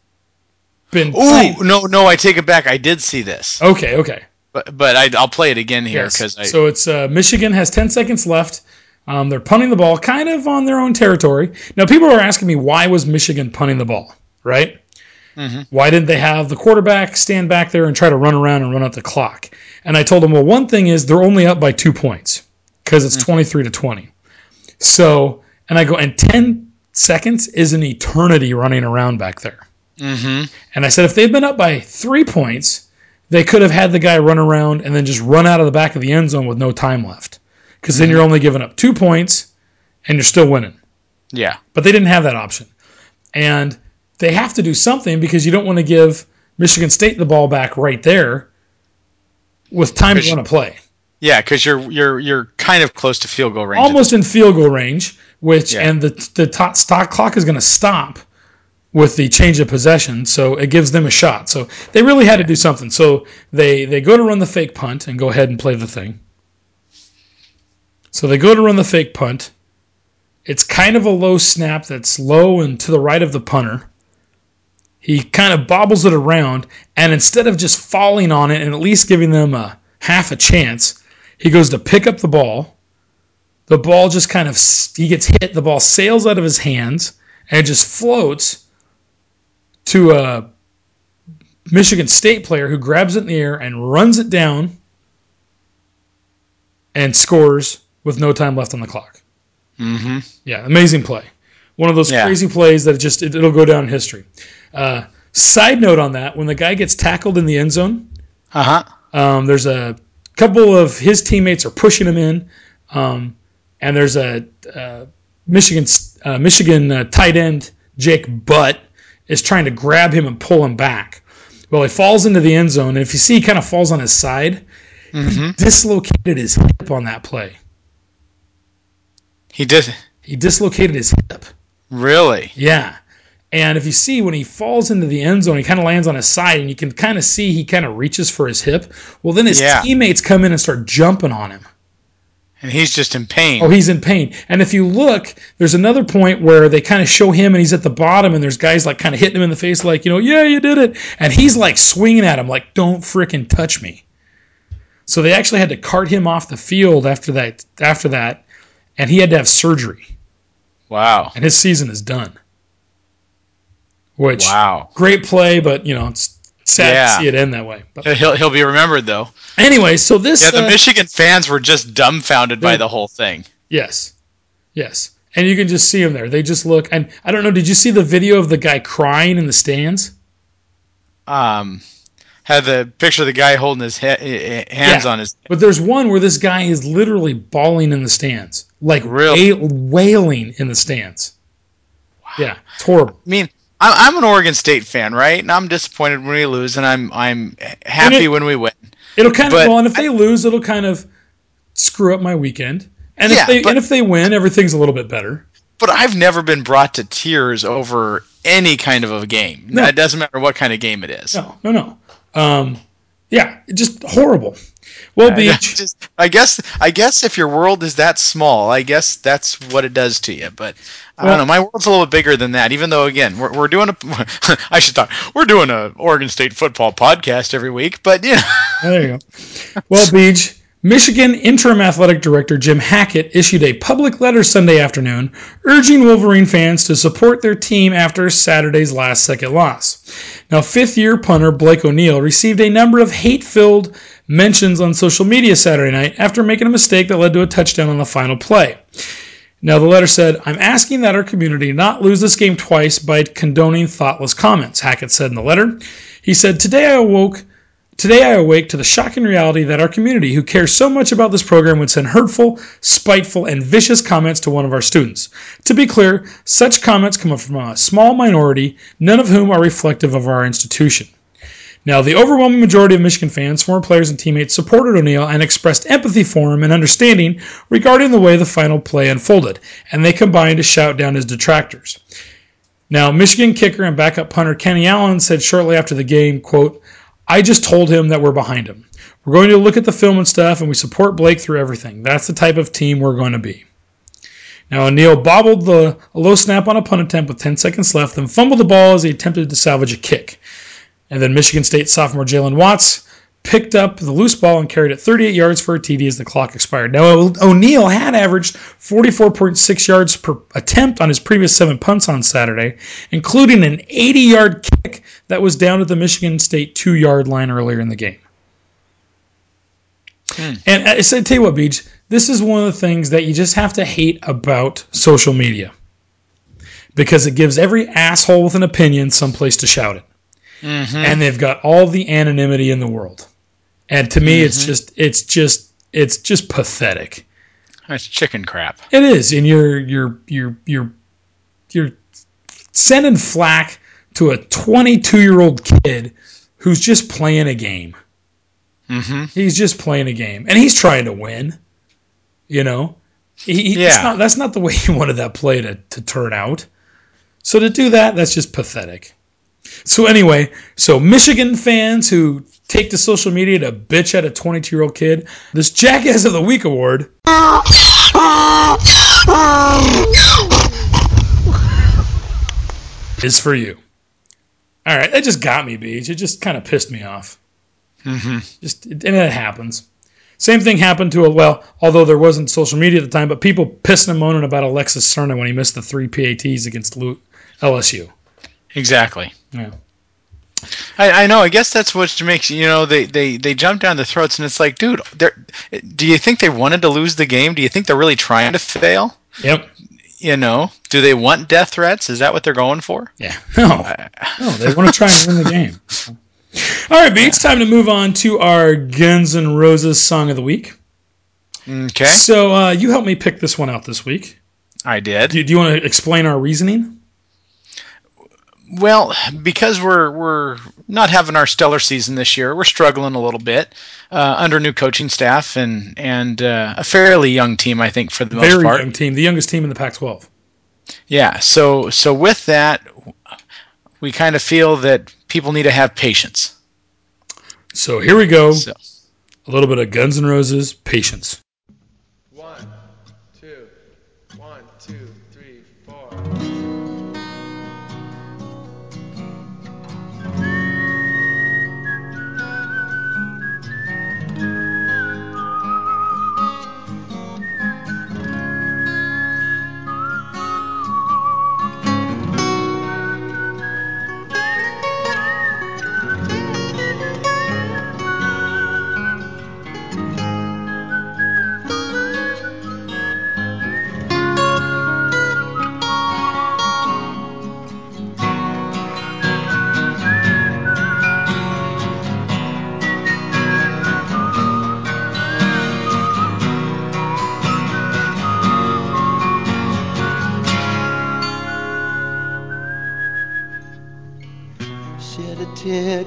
been oh no, no, I take it back. I did see this, Okay, okay. but but I, I'll play it again here Yes. because I. So it's uh, Michigan has 10 seconds left. Um, they're punting the ball kind of on their own territory. Now, people are asking me why was Michigan punting the ball, right? Why didn't they have the quarterback stand back there and try to run around and run out the clock? And I told them, well, one thing is they're only up by two points because it's 23 to 20. So, and I go, and 10 seconds is an eternity running around back there. mm-hmm. And I said, if they'd been up by three points, they could have had the guy run around and then just run out of the back of the end zone with no time left. Because then you're only giving up two points and you're still winning. Yeah. But they didn't have that option. And they have to do something because you don't want to give Michigan State the ball back right there with time to run a play. Yeah, because you're you're you're kind of close to field goal range. Almost in field goal range, which, Yeah. and the, the top stock clock is going to stop with the change of possession, so it gives them a shot. So they really had to do something. So they they go to run the fake punt and go ahead and play the thing. So they go to run the fake punt. It's kind of a low snap that's low and to the right of the punter. He kind of bobbles it around, and instead of just falling on it and at least giving them a half a chance, he goes to pick up the ball. The ball just kind of he gets hit. The ball sails out of his hands and it just floats to a Michigan State player who grabs it in the air and runs it down and scores with no time left on the clock. Mm-hmm. Yeah, amazing play. One of those Yeah. crazy plays that it just it, it'll go down in history. Uh, side note on that: when the guy gets tackled in the end zone, Uh huh. um, there's a couple of his teammates are pushing him in, um, and there's a uh, Michigan uh, Michigan uh, tight end Jake Butt is trying to grab him and pull him back. Well, he falls into the end zone, and if you see, he kind of falls on his side. He dislocated his hip on that play. He did He dislocated his hip. really. Yeah. And if you see when he falls into the end zone, he kind of lands on his side, and you can kind of see he kind of reaches for his hip. Well, then his Yeah. teammates come in and start jumping on him. And he's just in pain. Oh, he's in pain. And if you look, there's another point where they kind of show him and he's at the bottom, and there's guys like kind of hitting him in the face, like, you know, yeah, you did it. And he's like swinging at him, like, don't frickin' touch me. So they actually had to cart him off the field after that. After that, and he had to have surgery, wow. and his season is done. Which Wow. great play, but you know it's sad Yeah. to see it end that way. But He'll he'll be remembered though. anyway, so this Yeah, the uh, Michigan fans were just dumbfounded by the whole thing. Yes. Yes. And you can just see them there. They just look and I don't know, did you see the video of the guy crying in the stands? Um, had the picture of the guy holding his he- eh, hands Yeah. on his. But there's one where this guy is literally bawling in the stands. Like Really? wailing in the stands. Yeah, it's horrible. I mean, I'm an Oregon State fan, right? And I'm disappointed when we lose, and I'm I'm happy it- when we win. It'll kind of But well, and if they lose, it'll kind of screw up my weekend. And Yeah, if they but- and if they win, everything's a little bit better. But I've never been brought to tears over any kind of a game. No. It doesn't matter what kind of game it is. No, no, no. Um, yeah, just horrible. Well, I Beach, just, I guess, I guess if your world is that small, I guess that's what it does to you. But I Well- don't know. My world's a little bigger than that. Even though, again, we're, we're doing a, I should talk. We're doing a Oregon State football podcast every week. But you know, There you go. Well, Beach, Michigan interim athletic director Jim Hackett issued a public letter Sunday afternoon urging Wolverine fans to support their team after Saturday's last second loss. Now, fifth year punter Blake O'Neill received a number of hate filled mentions on social media Saturday night after making a mistake that led to a touchdown on the final play. Now, the letter said, I'm asking that our community not lose this game twice by condoning thoughtless comments, Hackett said in the letter. He said, Today I awoke. Today I awake to the shocking reality that our community, who cares so much about this program, would send hurtful, spiteful, and vicious comments to one of our students. To be clear, such comments come from a small minority, none of whom are reflective of our institution. Now, the overwhelming majority of Michigan fans, former players, and teammates supported O'Neill and expressed empathy for him and understanding regarding the way the final play unfolded, and they combined to shout down his detractors. Now, Michigan kicker and backup punter Kenny Allen said shortly after the game, quote, I just told him that we're behind him. We're going to look at the film and stuff, and we support Blake through everything. That's the type of team we're going to be. Now, O'Neill bobbled the a low snap on a punt attempt with 10 seconds left, then fumbled the ball as he attempted to salvage a kick. And then Michigan State sophomore Jalen Watts picked up the loose ball and carried it 38 yards for a TD as the clock expired. Now, O'Neill had averaged 44.6 yards per attempt on his previous seven punts on Saturday, including an 80 yard kick that was down at the Michigan State two yard line earlier in the game. Hmm. And I said, tell you what, Beach, this is one of the things that you just have to hate about social media because it gives every asshole with an opinion someplace to shout it. Mm-hmm. And they've got all the anonymity in the world. And to me, mm-hmm. it's just, it's just, it's just pathetic. It's chicken crap. It is, and you're, you're, you're, you're, you're sending flack to a 22 year old kid who's just playing a game. Mm-hmm. He's just playing a game, and he's trying to win. You know, he, yeah. Not, that's not the way he wanted that play to, to turn out. So to do that, that's just pathetic. So anyway, so Michigan fans who take to social media to bitch at a 22 year old kid, this Jackass of the Week award is for you. All right, that just got me, Beach. It just kind of pissed me off. Mm-hmm. Just and it happens. Same thing happened to a well, although there wasn't social media at the time, but people pissing and moaning about Alexis Serna when he missed the three PATs against LSU. Exactly. Yeah. I, I know. I guess that's what makes you know they, they, they jump down the throats, and it's like, dude, do you think they wanted to lose the game? Do you think they're really trying to fail? Yep. You know, do they want death threats? Is that what they're going for? Yeah. No. no, they want to try and win the game. All right, B, it's time to move on to our Guns N' Roses song of the week. Okay. So uh, you helped me pick this one out this week. I did. Do, do you want to explain our reasoning? Well, because we're we're not having our stellar season this year, we're struggling a little bit uh, under new coaching staff and and uh, a fairly young team, I think, for the Very most part. Very young team, the youngest team in the Pac-12. Yeah. So so with that, we kind of feel that people need to have patience. So here we go. So. A little bit of Guns N' Roses, patience.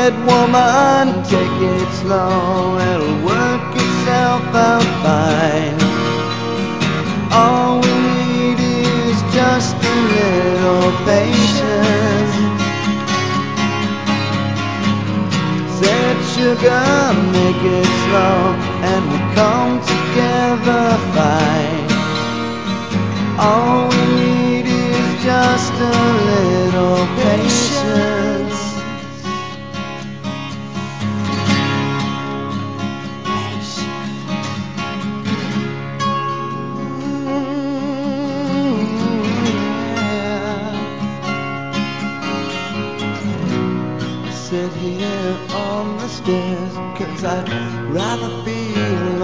Said, woman, take it slow, it'll work itself out fine. All we need is just a little patience. Said, sugar, make it slow, and we'll come together fine. All we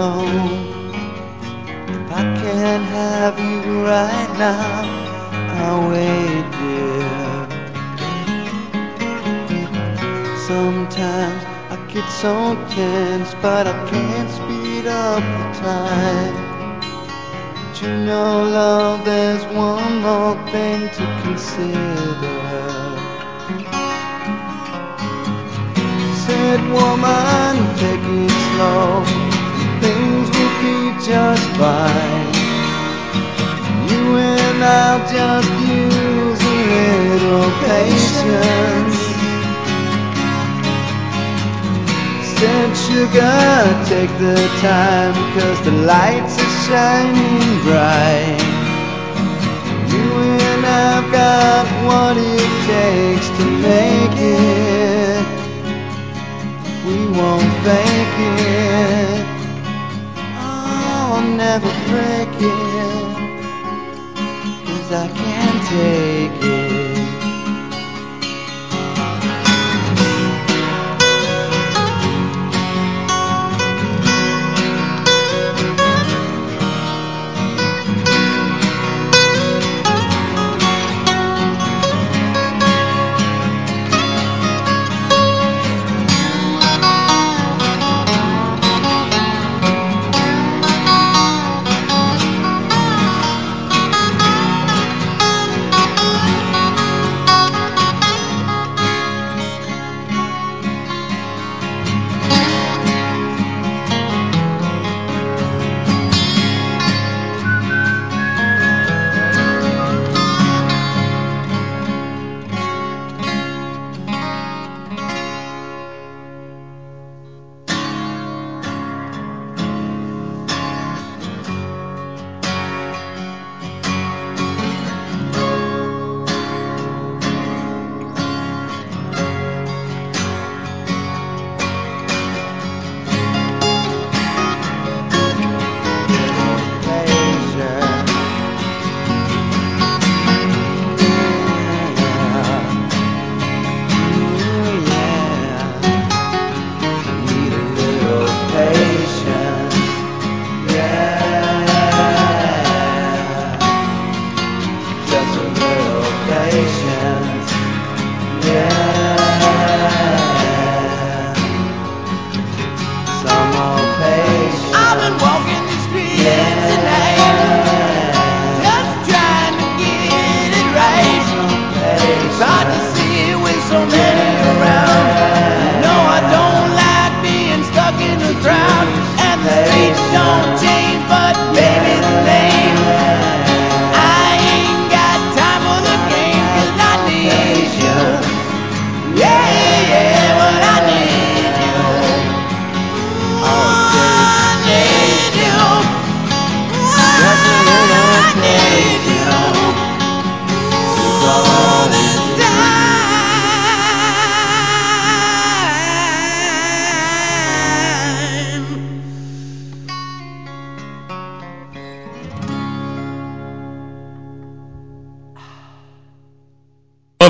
If I can't have you right now, I'll wait, dear. Sometimes I get so tense, but I can't speed up the time. But you know, love, there's one more thing to consider. Said woman, take it slow, things will be just fine. You and I'll just use a little patience. Said sugar, take the time, cause the lights are shining bright. You and I've got what it takes to make it. We won't fake it. Never break it. Cause I can't take it.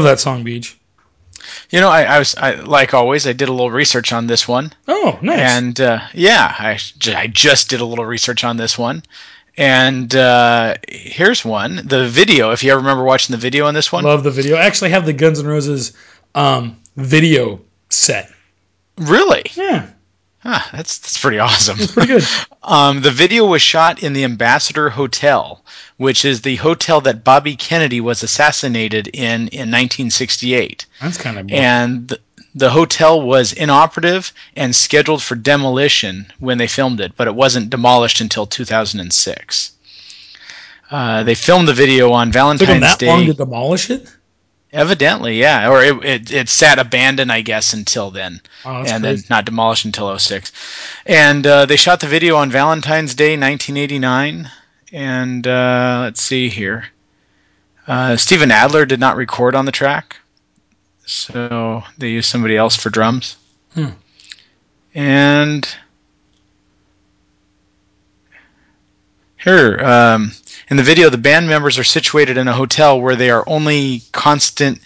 That song, Beach. You know, I, I was I, like always. I did a little research on this one, Oh, nice. and uh, yeah, I, I just did a little research on this one. And uh, here's one: the video. If you ever remember watching the video on this one, Love the video. I actually have the Guns N' Roses um, video set. really, Yeah, huh, that's that's pretty awesome. it's pretty good. Um, the video was shot in the Ambassador Hotel, which is the hotel that Bobby Kennedy was assassinated in in 1968. That's kind of and th- the hotel was inoperative and scheduled for demolition when they filmed it, but it wasn't demolished until 2006. Uh, they filmed the video on took them Valentine's that Day. long to demolish it. Evidently, yeah, or it, it it sat abandoned, I guess, until then, Oh, and crazy. then not demolished until 06. And uh, they shot the video on Valentine's Day, 1989. And uh, let's see here, uh, Steven Adler did not record on the track, so they used somebody else for drums. Hmm. And here, um, in the video, the band members are situated in a hotel where they are only constant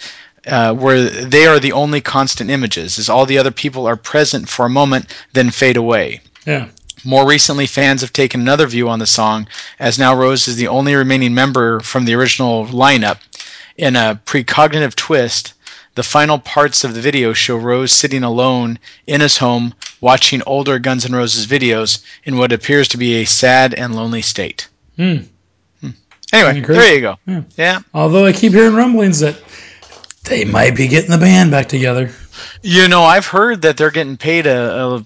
uh, where they are the only constant images, as all the other people are present for a moment, then fade away. Yeah. More recently, fans have taken another view on the song, as now Rose is the only remaining member from the original lineup. In a precognitive twist, the final parts of the video show Rose sitting alone in his home, watching older Guns N' Roses videos in what appears to be a sad and lonely state. Hmm. Anyway, there you go. Yeah. Yeah. Although I keep hearing rumblings that they might be getting the band back together. You know, I've heard that they're getting paid a, a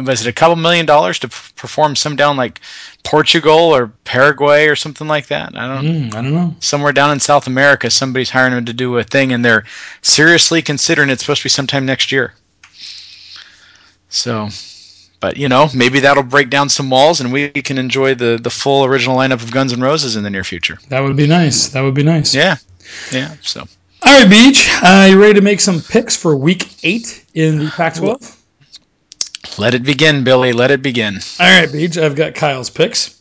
was it a couple million dollars to perform some down like Portugal or Paraguay or something like that. I don't Mm, I don't know. somewhere down in South America. Somebody's hiring them to do a thing, and they're seriously considering it's supposed to be sometime next year. So, but you know, maybe that'll break down some walls, and we can enjoy the the full original lineup of Guns N' Roses in the near future. That would be nice. That would be nice. Yeah, yeah. So. All right, Beach. Uh, you ready to make some picks for Week Eight in the Pac-12? Let it begin, Billy. Let it begin. All right, Beach. I've got Kyle's picks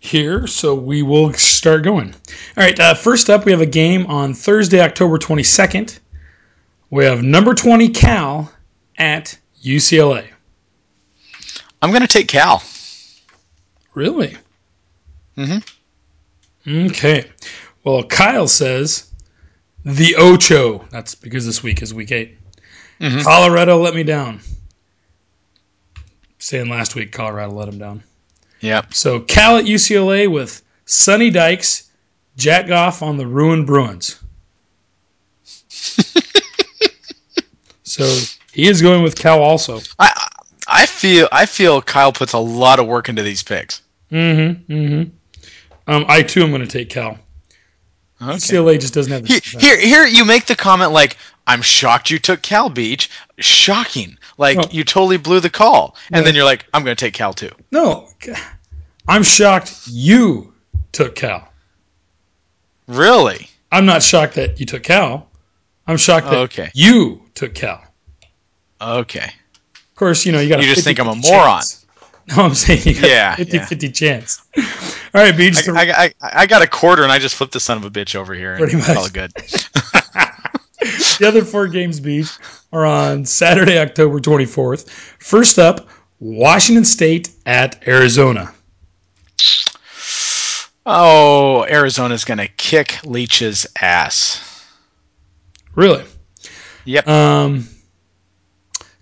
here, so we will start going. All right. Uh, first up, we have a game on Thursday, October 22nd. We have number 20 Cal at UCLA. I'm going to take Cal. Really? Mm-hmm. Okay. Well, Kyle says the Ocho. That's because this week is week 8 Mhm. Colorado let me down. Saying last week, Colorado let him down. Yep. So Cal at UCLA with Sonny Dykes, Jack Goff on the ruined Bruins. so he is going with Cal also. I I feel I feel Kyle puts a lot of work into these picks. Mm-hmm. Mm-hmm. Um, I too am going to take Cal. Okay. UCLA just doesn't have the Here, here, here, you make the comment like, "I'm shocked you took Cal Beach." Shocking, like Oh. you totally blew the call, and No. then you're like, "I'm going to take Cal too." No, I'm shocked you took Cal. Really? I'm not shocked that you took Cal. I'm shocked that Okay. you took Cal. Okay. Of course, you know you got. You just think I'm a 50-50 moron. chance. No, I'm saying you got Yeah, a 50 yeah. 50 chance. All right, Beach. I, I, I, I got a quarter, and I just flipped the son of a bitch over here. and Pretty much. it good. the other four games, Beach, are on Saturday, October 24th. First up, Washington State at Arizona. Oh, Arizona's going to kick Leach's ass. Really? Yep. Um,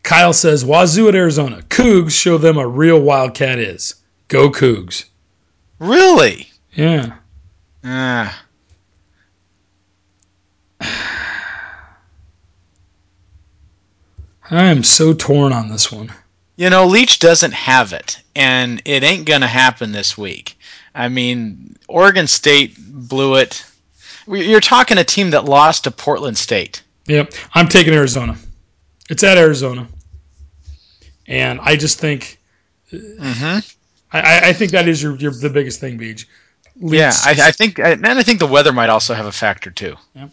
Kyle says Wazoo at Arizona. Cougs show them a real Wildcat is. Go Cougs. Really? Yeah. Ah. I am so torn on this one. You know, Leach doesn't have it, and it ain't going to happen this week. I mean, Oregon State blew it. You're talking a team that lost to Portland State. Yep. I'm taking Arizona. It's at Arizona. And I just think Mm-hmm. I- I, think that is your, your the biggest thing, Beach. Yeah, I, I think, and I think the weather might also have a factor too. All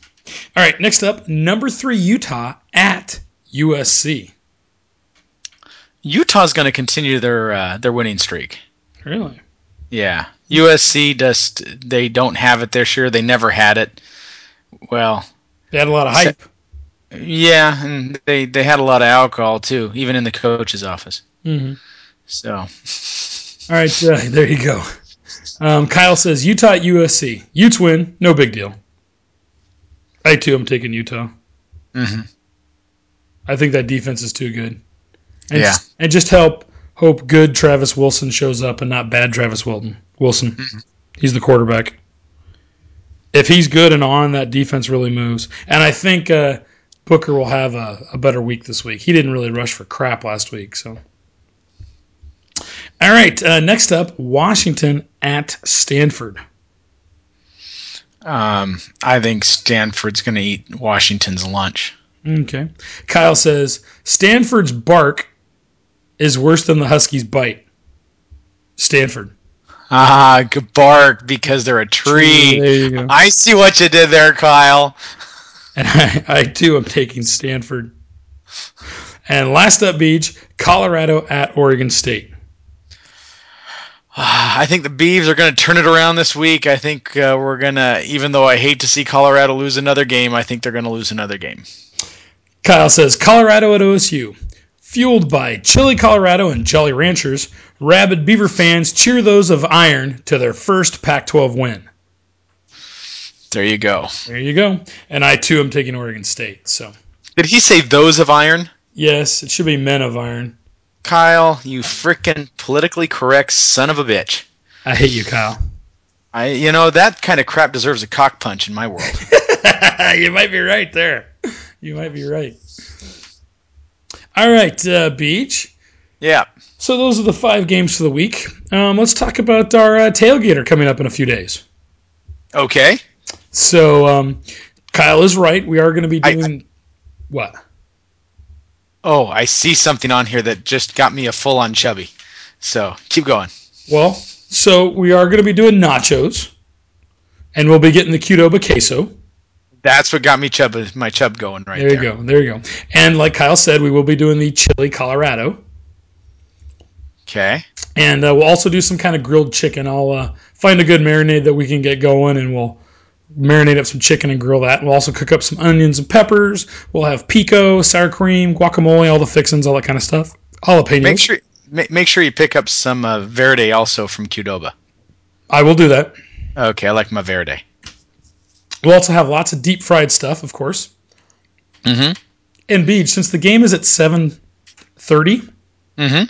right, next up, number three Utah at USC. Utah's going to continue their uh, their winning streak. Really? Yeah, USC just they don't have it this year. They never had it. Well, They had a lot of hype. Yeah, and they they had a lot of alcohol too, even in the coach's office. hmm So All right, uh, there you go. Um, Kyle says Utah at USC. Utes win, no big deal. I too am taking Utah. Mhm. I think that defense is too good. And Yeah. just, and just help hope good Travis Wilson shows up and not bad Travis Wilton. Wilson. He's the quarterback. If he's good and on, that defense really moves. And I think uh, Booker will have a, a better week this week. He didn't really rush for crap last week, so. All right, uh, next up, Washington at Stanford. um, I think Stanford's going to eat Washington's lunch. Okay. Kyle says Stanford's bark is worse than the Huskies' bite. Stanford. Ah, good bark because they're a tree. There you go. I see what you did there, Kyle. And I, I too am taking Stanford. And last up, Beach, Colorado at Oregon State. I think the Beavs are going to turn it around this week. I think uh, we're going to, even though I hate to see Colorado lose another game, I think they're going to lose another game. Kyle says Colorado at OSU. Fueled by Chili Colorado and Jolly Ranchers, rabid Beaver fans cheer those of Iron to their first Pac 12 win. There you go. There you go. And I too am taking Oregon State. So, Did he say those of iron? yes, it should be Men of Iron. Kyle, you frickin' politically correct son of a bitch. I hate you, Kyle. I, you know, that kind of crap deserves a cock punch in my world. you might be right there. You might be right. All right, uh, Beach. yeah. So those are the five games for the week. Um, let's talk about our uh, tailgater coming up in a few days. Okay. So um, Kyle is right. We are going to be I- doing what? Oh, I see something on here that just got me a full on chubby. So keep going. Well, so we are going to be doing nachos, and we'll be getting the Qdoba queso. That's what got me chub my chub going right There there. you go. There you go. And like Kyle said, we will be doing the chili Colorado, Okay. and uh, we'll also do some kind of grilled chicken. I'll uh, find a good marinade that we can get going, and we'll marinate up some chicken and grill that. We'll also cook up some onions and peppers. We'll have pico, sour cream, guacamole, all the fixins, all that kind of stuff. Jalapenos. Make sure ma- make sure you pick up some uh, Verde also from Qdoba. I will do that. Okay, I like my Verde. We'll also have lots of deep fried stuff, of course. Mhm. And Beach, since the game is at seven thirty, Mhm.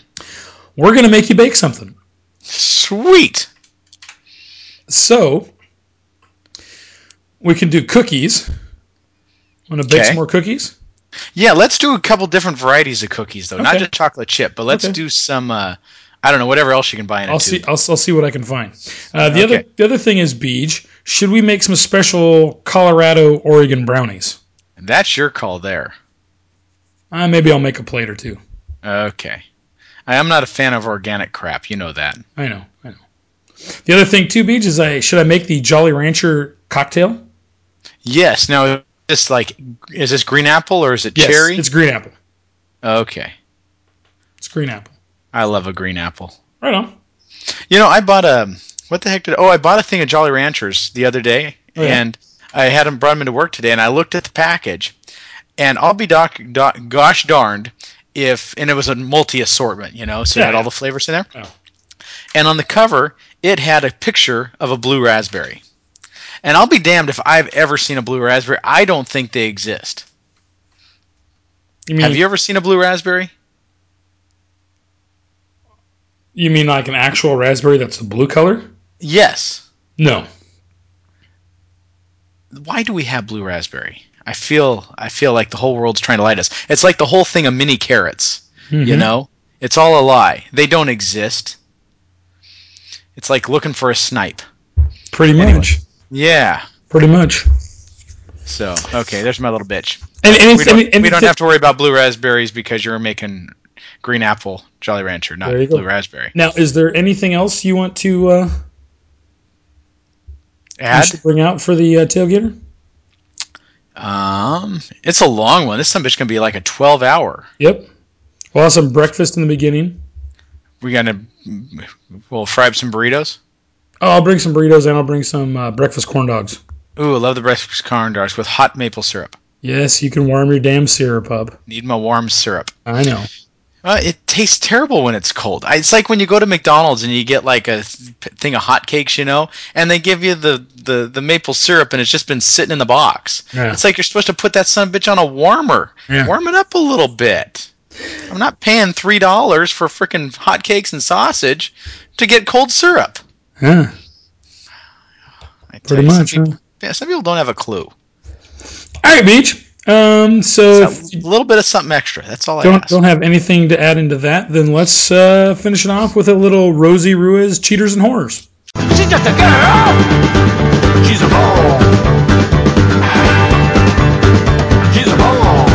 we're gonna make you bake something. Sweet. So we can do cookies. Want to bake Okay. some more cookies? Yeah, let's do a couple different varieties of cookies though. Not just chocolate chip, but let's Okay. do some uh I don't know, whatever else you can buy in a I'll see. I'll, I'll see what I can find. Uh, the other the other thing is Beach. Should we make some special Colorado Oregon brownies? That's your call there. Uh, maybe I'll make a plate or two. Okay. I am not a fan of organic crap, you know that. I know. I know. The other thing too, Beach, is I should I make the Jolly Rancher cocktail? Yes. Now is this like is this green apple or is it Yes, cherry? It's green apple. Okay. It's green apple. I love a green apple. Right on. You know, I bought a what the heck did oh I bought a thing of Jolly Ranchers the other day, Oh, yeah. and I had them brought them into work today, and I looked at the package, and I'll be doc, doc gosh darned if and it was a multi assortment, you know, so it Yeah, had all the flavors in there, Oh. and on the cover it had a picture of a blue raspberry, and I'll be damned if I've ever seen a blue raspberry. I don't think they exist. You mean Have you ever seen a blue raspberry? you mean like an actual raspberry that's a blue color? Yes. No. why do we have blue raspberry? I feel I feel like the whole world's trying to light us. It's like the whole thing of mini carrots. You Mhm. know, it's all a lie. They don't exist. It's like looking for a snipe. Pretty much. Yeah. Pretty much. So okay, there's my little bitch. And, and, We don't, and, and we don't have to worry about blue raspberries because you're making green apple Jolly Rancher, not you go. blue raspberry. Now, is there anything else you want to uh, Add. bring out for the uh, tailgater? Um, it's a long one. This some bitch gonna be like a 12 hour. Yep. We'll have some breakfast in the beginning. We gonna we'll fry up some burritos. Oh, I'll bring some burritos and I'll bring some uh, breakfast corn dogs. Ooh, I love the breakfast corn dogs with hot maple syrup. Yes, you can warm your damn syrup up. Need my warm syrup. I know. Uh, it tastes terrible when it's cold. I- It's like when you go to McDonald's and you get like a th- thing of hotcakes, you know, and they give you the, the, the maple syrup and it's just been sitting in the box. Yeah. It's like you're supposed to put that son of a bitch on a warmer. Yeah. Warm it up a little bit. I'm not paying three dollars for freaking hotcakes and sausage to get cold syrup. Yeah, I tell pretty you, some much. people- Huh? yeah, some people don't have a clue. All right, Beach. Um, so if A little bit of something extra. That's all I don't ask. don't have anything to add into that, then let's uh, finish it off with a little Rosie Ruiz cheaters and horrors. She's just a girl. She's a ball. She's a ball.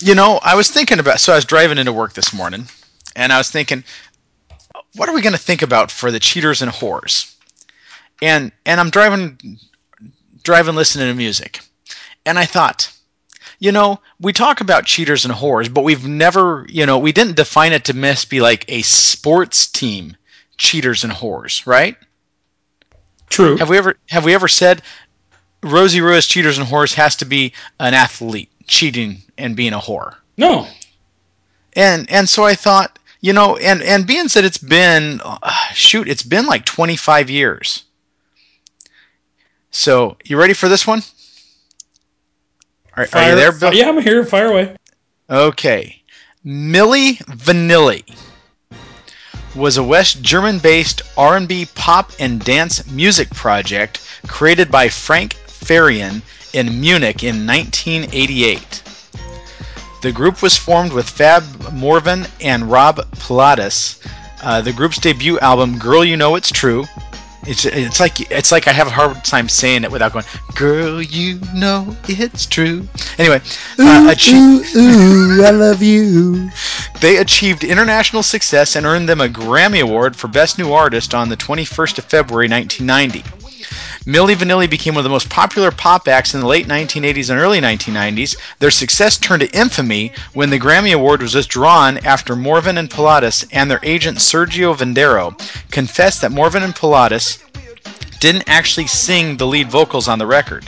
You know, I was thinking about. So I was driving into work this morning, and I was thinking, what are we going to think about for the cheaters and whores? And and I'm driving, driving, listening to music, and I thought, you know, we talk about cheaters and whores, but we've never, you know, we didn't define it to miss be like a sports team cheaters and whores, right? True. Have we ever have we ever said Rosie Ruiz cheaters and whores has to be an athlete cheating and being a whore? No. And and so I thought, you know, and and being said it's been uh, shoot, it's been like 25 years. So, you ready for this one? Are, are Fire- you there, Bill? Yeah, I'm here. Fire away. Okay. Milli Vanilli was a West German-based R&B pop and dance music project created by Frank Farian in Munich in 1988. The group was formed with Fab Morvan and Rob Pilatus. Uh, the group's debut album, "Girl You Know It's True," it's it's like it's like I have a hard time saying it without going, "Girl You Know It's True." Anyway, uh, achieved, ooh, I love you. they achieved international success and earned them a Grammy Award for Best New Artist on the 21st of February 1990. Milli Vanilli became one of the most popular pop acts in the late 1980s and early 1990s. Their success turned to infamy when the Grammy Award was withdrawn after Morvan and Pilatus and their agent Sergio Vendero confessed that Morvan and Pilatus didn't actually sing the lead vocals on the record.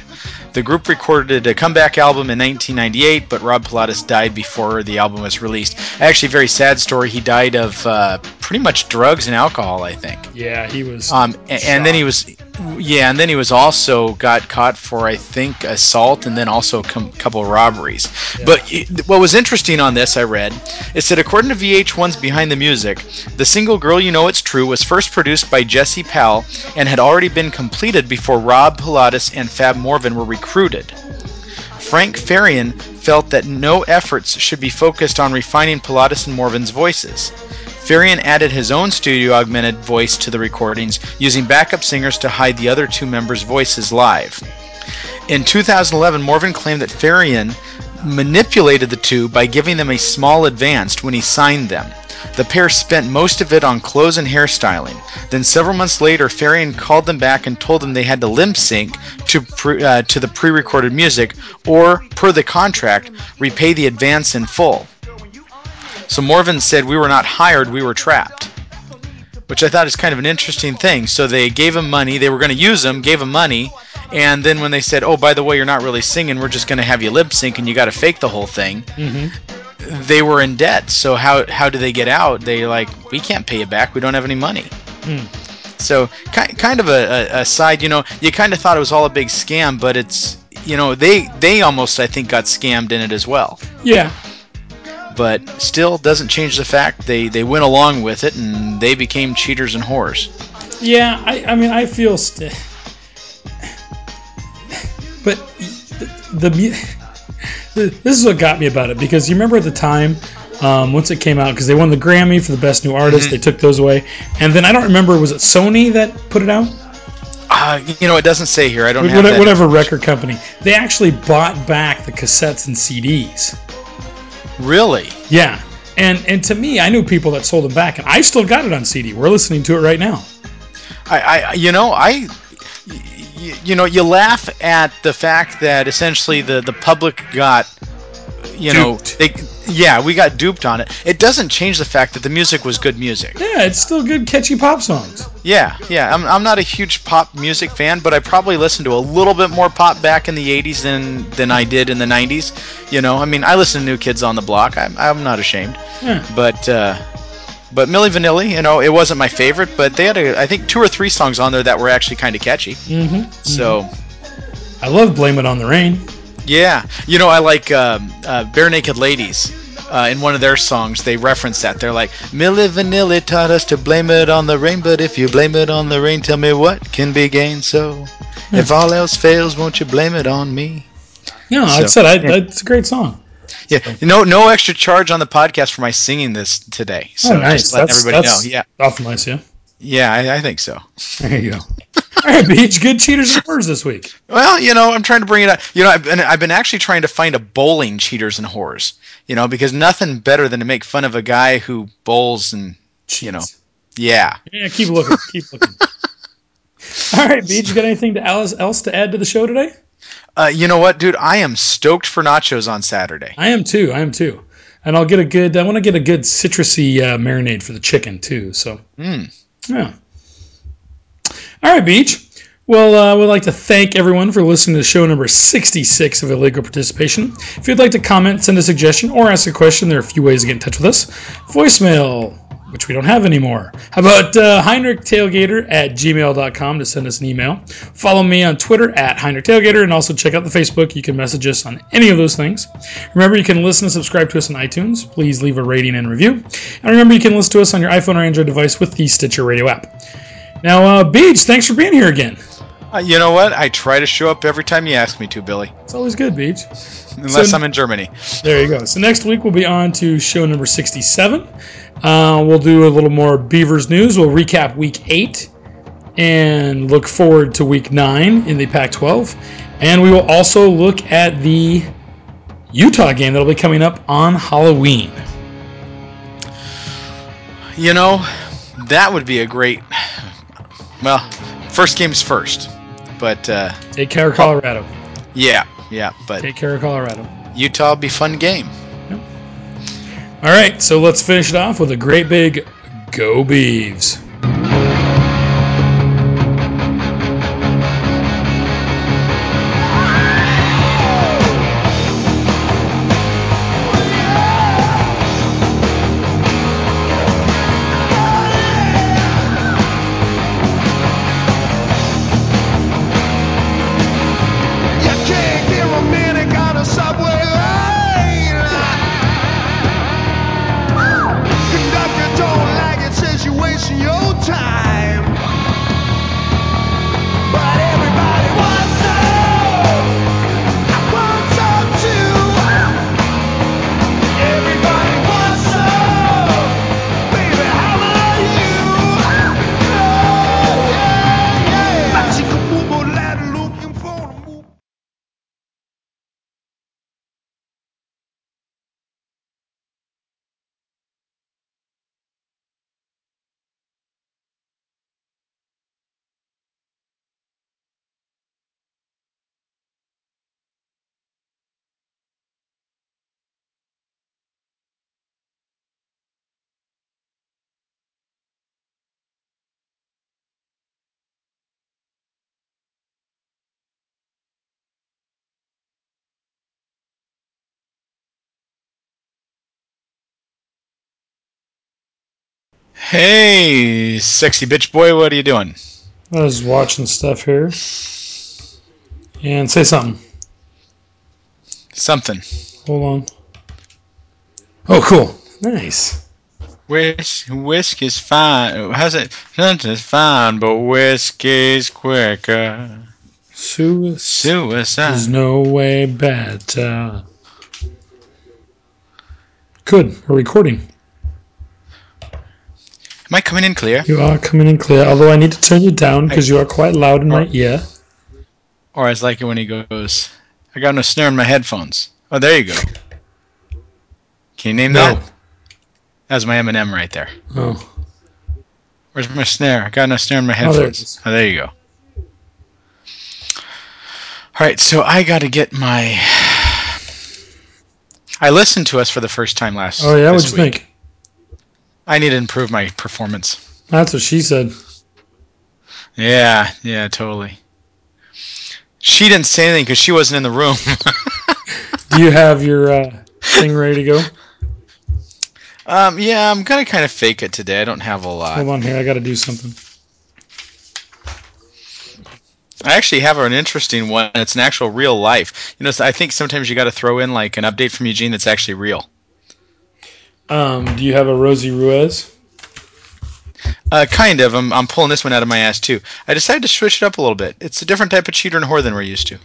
The group recorded a comeback album in 1998, but Rob Pilatus died before the album was released. Actually, a very sad story. He died of uh, pretty much drugs and alcohol, I think. Yeah, he was. Um, a- and then he was, yeah, and then he was also got caught for I think assault and then also a com- couple of robberies. But it- what was interesting on this, I read, is that according to VH1's Behind the Music, the single "Girl You Know It's True" was first produced by Jesse Powell and had already been completed before Rob Pilatus and Fab Morvan were recruited. Frank Farian felt that no efforts should be focused on refining Pilatus and Morvan's voices. Farian added his own studio augmented voice to the recordings, using backup singers to hide the other two members' voices live. In 2011, Morvan claimed that Farian manipulated the two by giving them a small advance when he signed them. The pair spent most of it on clothes and hairstyling. Then several months later, Farian called them back and told them they had to lip sync to pre- uh, to the pre-recorded music, or per the contract, repay the advance in full. So Morvan said, "We were not hired; we were trapped." Which I thought is kind of an interesting thing. So they gave him money; they were going to use him, gave him money, and then when they said, "Oh, by the way, you're not really singing; we're just going to have you lip sync, and you got to fake the whole thing," mm-hmm. they were in debt. So how how do they get out? They like, we can't pay you back. We don't have any money. Hmm. So ki- kind of a, a, a side, you know, you kind of thought it was all a big scam, but it's you know they they almost I think got scammed in it as well. yeah. But still doesn't change the fact they they went along with it and they became cheaters and whores. Yeah, I, I mean, I feel. St- but the, the this is what got me about it because you remember at the time um, once it came out because they won the Grammy for the best new artist, Mm-hmm. they took those away, and then I don't remember was it Sony that put it out? Uh, you know, it doesn't say here. I don't have Whatever, that. whatever record company they actually bought back the cassettes and CDs. Really? Yeah, and and to me, I knew people that sold them back, and I still got it on CD. We're listening to it right now. I, I you know I you, you know you laugh at the fact that essentially the the public got you know they yeah we got duped on it it doesn't change the fact that the music was good music Yeah, it's still good, catchy pop songs. yeah yeah i'm, I'm not a huge pop music fan but i probably listened to a little bit more pop back in the 80s than than i did in the 90s you know i mean i listen to new kids on the block i'm, I'm not ashamed Yeah. but uh but Milli Vanilli, you know, it wasn't my favorite, but they had, a, I think, two or three songs on there that were actually kind of catchy. Mm-hmm. So, I love "Blame It on the Rain." Yeah, you know, I like um, uh, Barenaked Ladies. Uh, in one of their songs, they reference that. They're like, Milli Vanilli taught us to blame it on the rain, but if you blame it on the rain, tell me what can be gained. So, if all else fails, won't you blame it on me? No, I said I, it's a great song. Yeah, no, no extra charge on the podcast for my singing this today. So oh, nice. just letting That's, everybody that's know. Yeah, awful nice, yeah. yeah, I, I think so. There you go. All right, Beach. Good cheaters and whores this week. Well, you know, I'm trying to bring it up. You know, I've been, I've been actually trying to find a bowling cheaters and whores. You know, because nothing better than to make fun of a guy who bowls and you know, yeah. Yeah, keep looking. Keep looking. All right, Beach. You got anything to else, else to add to the show today? Uh, you know what, dude? I am stoked for nachos on Saturday. I am too. I am too. And I'll get a good. I want to get a good citrusy uh, marinade for the chicken too. So Mm. yeah. All right, Beach. Well, uh, we'd like to thank everyone for listening to show number 66 of Illegal Participation. If you'd like to comment, send a suggestion, or ask a question, there are a few ways to get in touch with us. Voicemail, which we don't have anymore. How about uh, HeinrichTailgater at gmail.com to send us an email? Follow me on Twitter at HeinrichTailgater and also check out the Facebook. You can message us on any of those things. Remember, you can listen and subscribe to us on iTunes. Please leave a rating and review. And remember, you can listen to us on your iPhone or Android device with the Stitcher Radio app. Now, uh, Beach, thanks for being here again. Uh, you know what? I try to show up every time you ask me to, Billy. It's always good, Beach. Unless So- I'm in Germany. There you go. So next week we'll be on to show number 67. Uh, we'll do a little more Beavers news. We'll recap week eight and look forward to week nine in the Pac 12. And we will also look at the Utah game that'll be coming up on Halloween. You know, that would be a great. Well, first game's first, but uh, Take care of Colorado. yeah, yeah, but Take care of Colorado. Utah will be fun game. All right, so let's finish it off with a great big Go Beavs. Hey, sexy bitch boy, what are you doing? I was watching stuff here. And say something. Something. Hold on. Oh, cool. Nice. Whis- whiskey's fine. How's it? Something's fine, but whiskey's quicker. Suicide. Suicide. There's no way better. Good. We're recording. Am I coming in clear? You are coming in clear, although I need to turn you down because you are quite loud in my ear. Or I like it when he goes, I got no snare in my headphones. Oh, there you go. Can you name No. that? That's my M&M right there. Oh. Where's my snare? I got no snare in my Oh, there headphones. Oh, there you go. All right, so I got to get my. I listened to us for the first time last. Oh, yeah? What'd you week. think? I need to improve my performance. That's what she said. Yeah, yeah, totally. She didn't say anything because she wasn't in the room. Do you have your uh, thing ready to go? um, yeah, I'm gonna kind of fake it today. I don't have a lot. Hold on here. I got to do something. I actually have an interesting one. It's an actual real life. You know, I think sometimes you got to throw in like an update from Eugene that's actually real. Um, do you have a Rosie Ruiz? Uh, kind of. I'm, I'm pulling this one out of my ass too. I decided to switch it up a little bit. It's a different type of cheater and whore than we're used to.